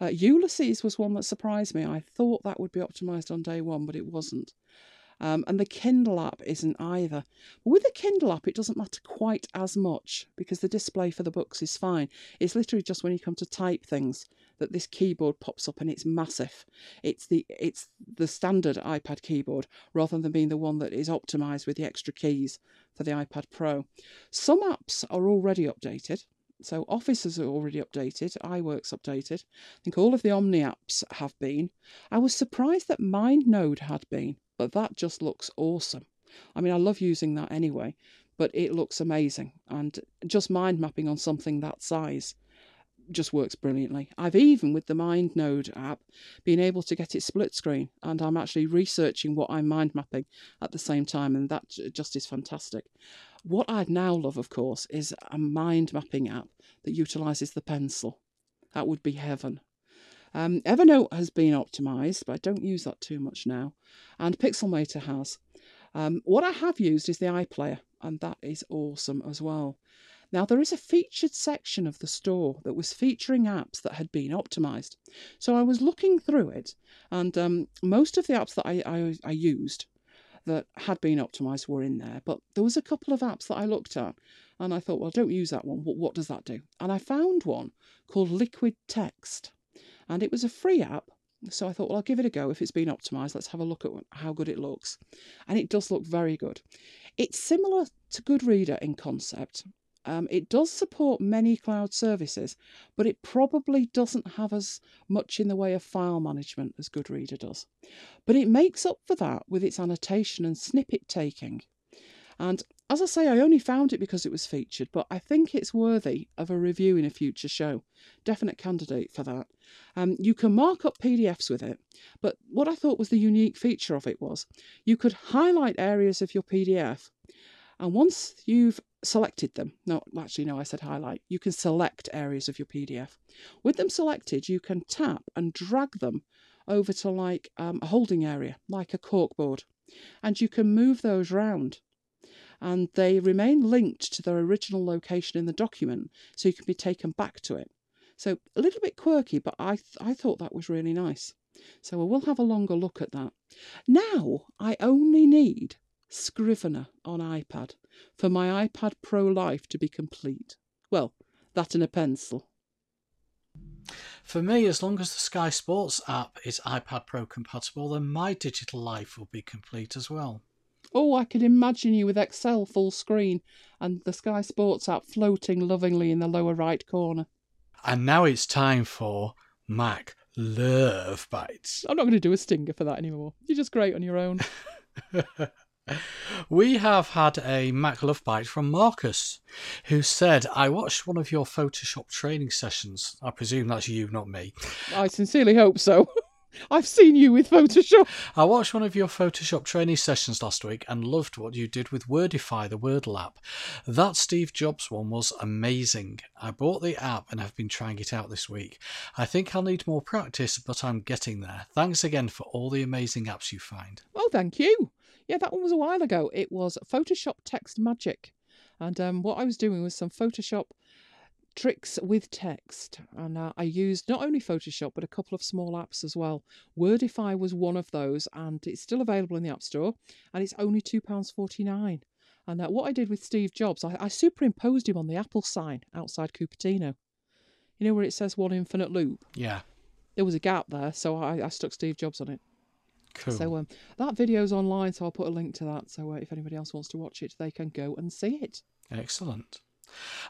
Uh, Ulysses was one that surprised me. I thought that would be optimized on day one, but it wasn't. Um, and the Kindle app isn't either. But with the Kindle app, it doesn't matter quite as much because the display for the books is fine. It's literally just when you come to type things that this keyboard pops up and it's massive. It's the it's the standard iPad keyboard rather than being the one that is optimized with the extra keys for the iPad Pro. Some apps are already updated. So Office are already updated, iWork's updated. I think all of the Omni apps have been. I was surprised that MindNode had been. But that just looks awesome. I mean, I love using that anyway, but it looks amazing. And just mind mapping on something that size just works brilliantly. I've even, with the MindNode app, been able to get it split screen, and I'm actually researching what I'm mind mapping at the same time, and that just is fantastic. What I'd now love, of course, is a mind mapping app that utilises the pencil. That would be heaven. Um, Evernote has been optimized, but I don't use that too much now. And Pixelmator has. Um, what I have used is the iPlayer, and that is awesome as well. Now, there is a featured section of the store that was featuring apps that had been optimized. So I was looking through it, and um, most of the apps that I, I, I used that had been optimized were in there. But there was a couple of apps that I looked at, and I thought, well, don't use that one. What, what does that do? And I found one called Liquid Text, and it was a free app. So I thought, well, I'll give it a go. If it's been optimized, let's have a look at how good it looks. And it does look very good. It's similar to Goodreader in concept. Um, it does support many cloud services, but it probably doesn't have as much in the way of file management as Goodreader does. But it makes up for that with its annotation and snippet taking. And as I say, I only found it because it was featured, but I think it's worthy of a review in a future show. Definite candidate for that. Um, you can mark up PDFs with it, but what I thought was the unique feature of it was you could highlight areas of your PDF, and once you've selected them, no, actually, no, I said highlight, you can select areas of your PDF. With them selected, you can tap and drag them over to like um, a holding area, like a corkboard, and you can move those round and they remain linked to their original location in the document so you can be taken back to it. So a little bit quirky, but I, th- I thought that was really nice. So we will have a longer look at that. Now I only need Scrivener on iPad for my iPad Pro Life to be complete. Well, that and a pencil. For me, as long as the Sky Sports app is iPad Pro compatible, then my digital life will be complete as well. Oh, I can imagine you with Excel full screen and the Sky Sports app floating lovingly in the lower right corner. And now it's time for Mac Love Bites. I'm not going to do a stinger for that anymore. You're just great on your own. we have had a Mac Love Bite from Marcus, who said, I watched one of your Photoshop training sessions. I presume that's you, not me. I sincerely hope so. I've seen you with Photoshop. I watched one of your Photoshop training sessions last week and loved what you did with Wordify, the Wordle app. That Steve Jobs one was amazing. I bought the app and have been trying it out this week. I think I'll need more practice, but I'm getting there. Thanks again for all the amazing apps you find. Oh, thank you. Yeah, that one was a while ago. It was Photoshop Text Magic. And um, what I was doing was some Photoshop tricks with text. And uh, I used not only Photoshop, but a couple of small apps as well. Wordify was one of those, and it's still available in the App Store, and it's only £2.49. And uh, what I did with Steve Jobs, I, I superimposed him on the Apple sign outside Cupertino. You know where it says one infinite loop? Yeah. There was a gap there, so I, I stuck Steve Jobs on it. Cool. So um, that video's online, so I'll put a link to that. So uh, if anybody else wants to watch it, they can go and see it. Excellent.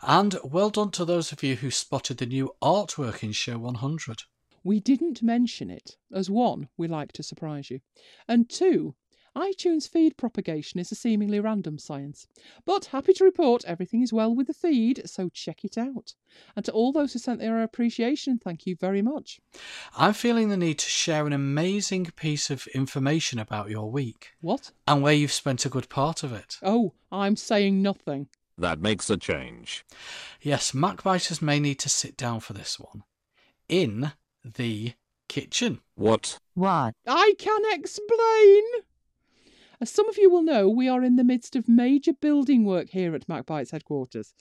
And well done to those of you who spotted the new artwork in Show 100. We didn't mention it, as one, we like to surprise you, and two, iTunes feed propagation is a seemingly random science. But happy to report everything is well with the feed, so check it out. And to all those who sent their appreciation, thank you very much. I'm feeling the need to share an amazing piece of information about your week What? and where you've spent a good part of it. Oh, I'm saying nothing. That makes a change. Yes, MacBiters may need to sit down for this one. In the kitchen. What? What? I can explain. As some of you will know, we are in the midst of major building work here at MacBites headquarters,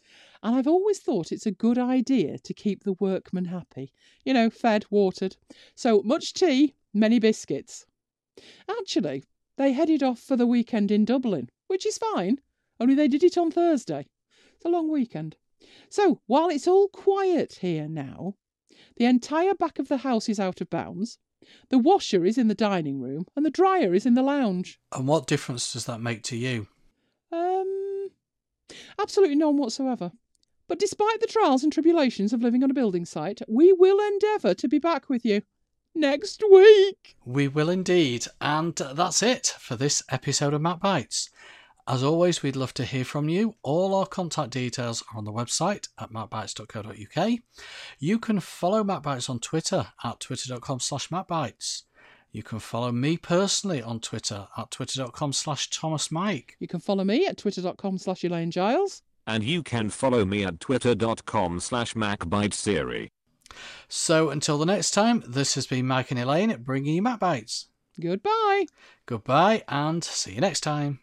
and I've always thought it's a good idea to keep the workmen happy. You know, fed, watered. So much tea, many biscuits. Actually, they headed off for the weekend in Dublin, which is fine, only they did it on Thursday. It's a long weekend. So, while it's all quiet here now, the entire back of the house is out of bounds. The washer is in the dining room and the dryer is in the lounge. And what difference does that make to you? Um, absolutely none whatsoever. But despite the trials and tribulations of living on a building site, we will endeavour to be back with you next week. We will indeed. And that's it for this episode of MacBites. As always, we'd love to hear from you. All our contact details are on the website at macbites.co.uk. You can follow MacBites on Twitter at twitter.com slash macbites. You can follow me personally on Twitter at twitter.com slash thomasmike. You can follow me at twitter.com slash Elaine Giles. And you can follow me at twitter.com slash macbitesiri. So until the next time, this has been Mike and Elaine bringing you MacBites. Goodbye. Goodbye and see you next time.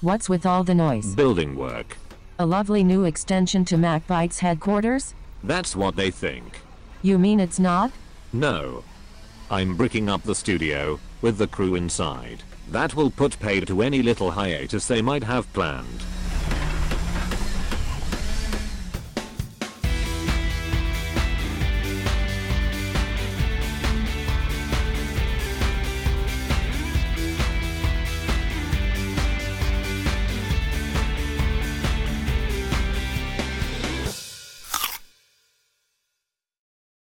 What's with all the noise? Building work. A lovely new extension to MacBites headquarters? That's what they think. You mean it's not? No. I'm bricking up the studio, with the crew inside. That will put paid to any little hiatus they might have planned.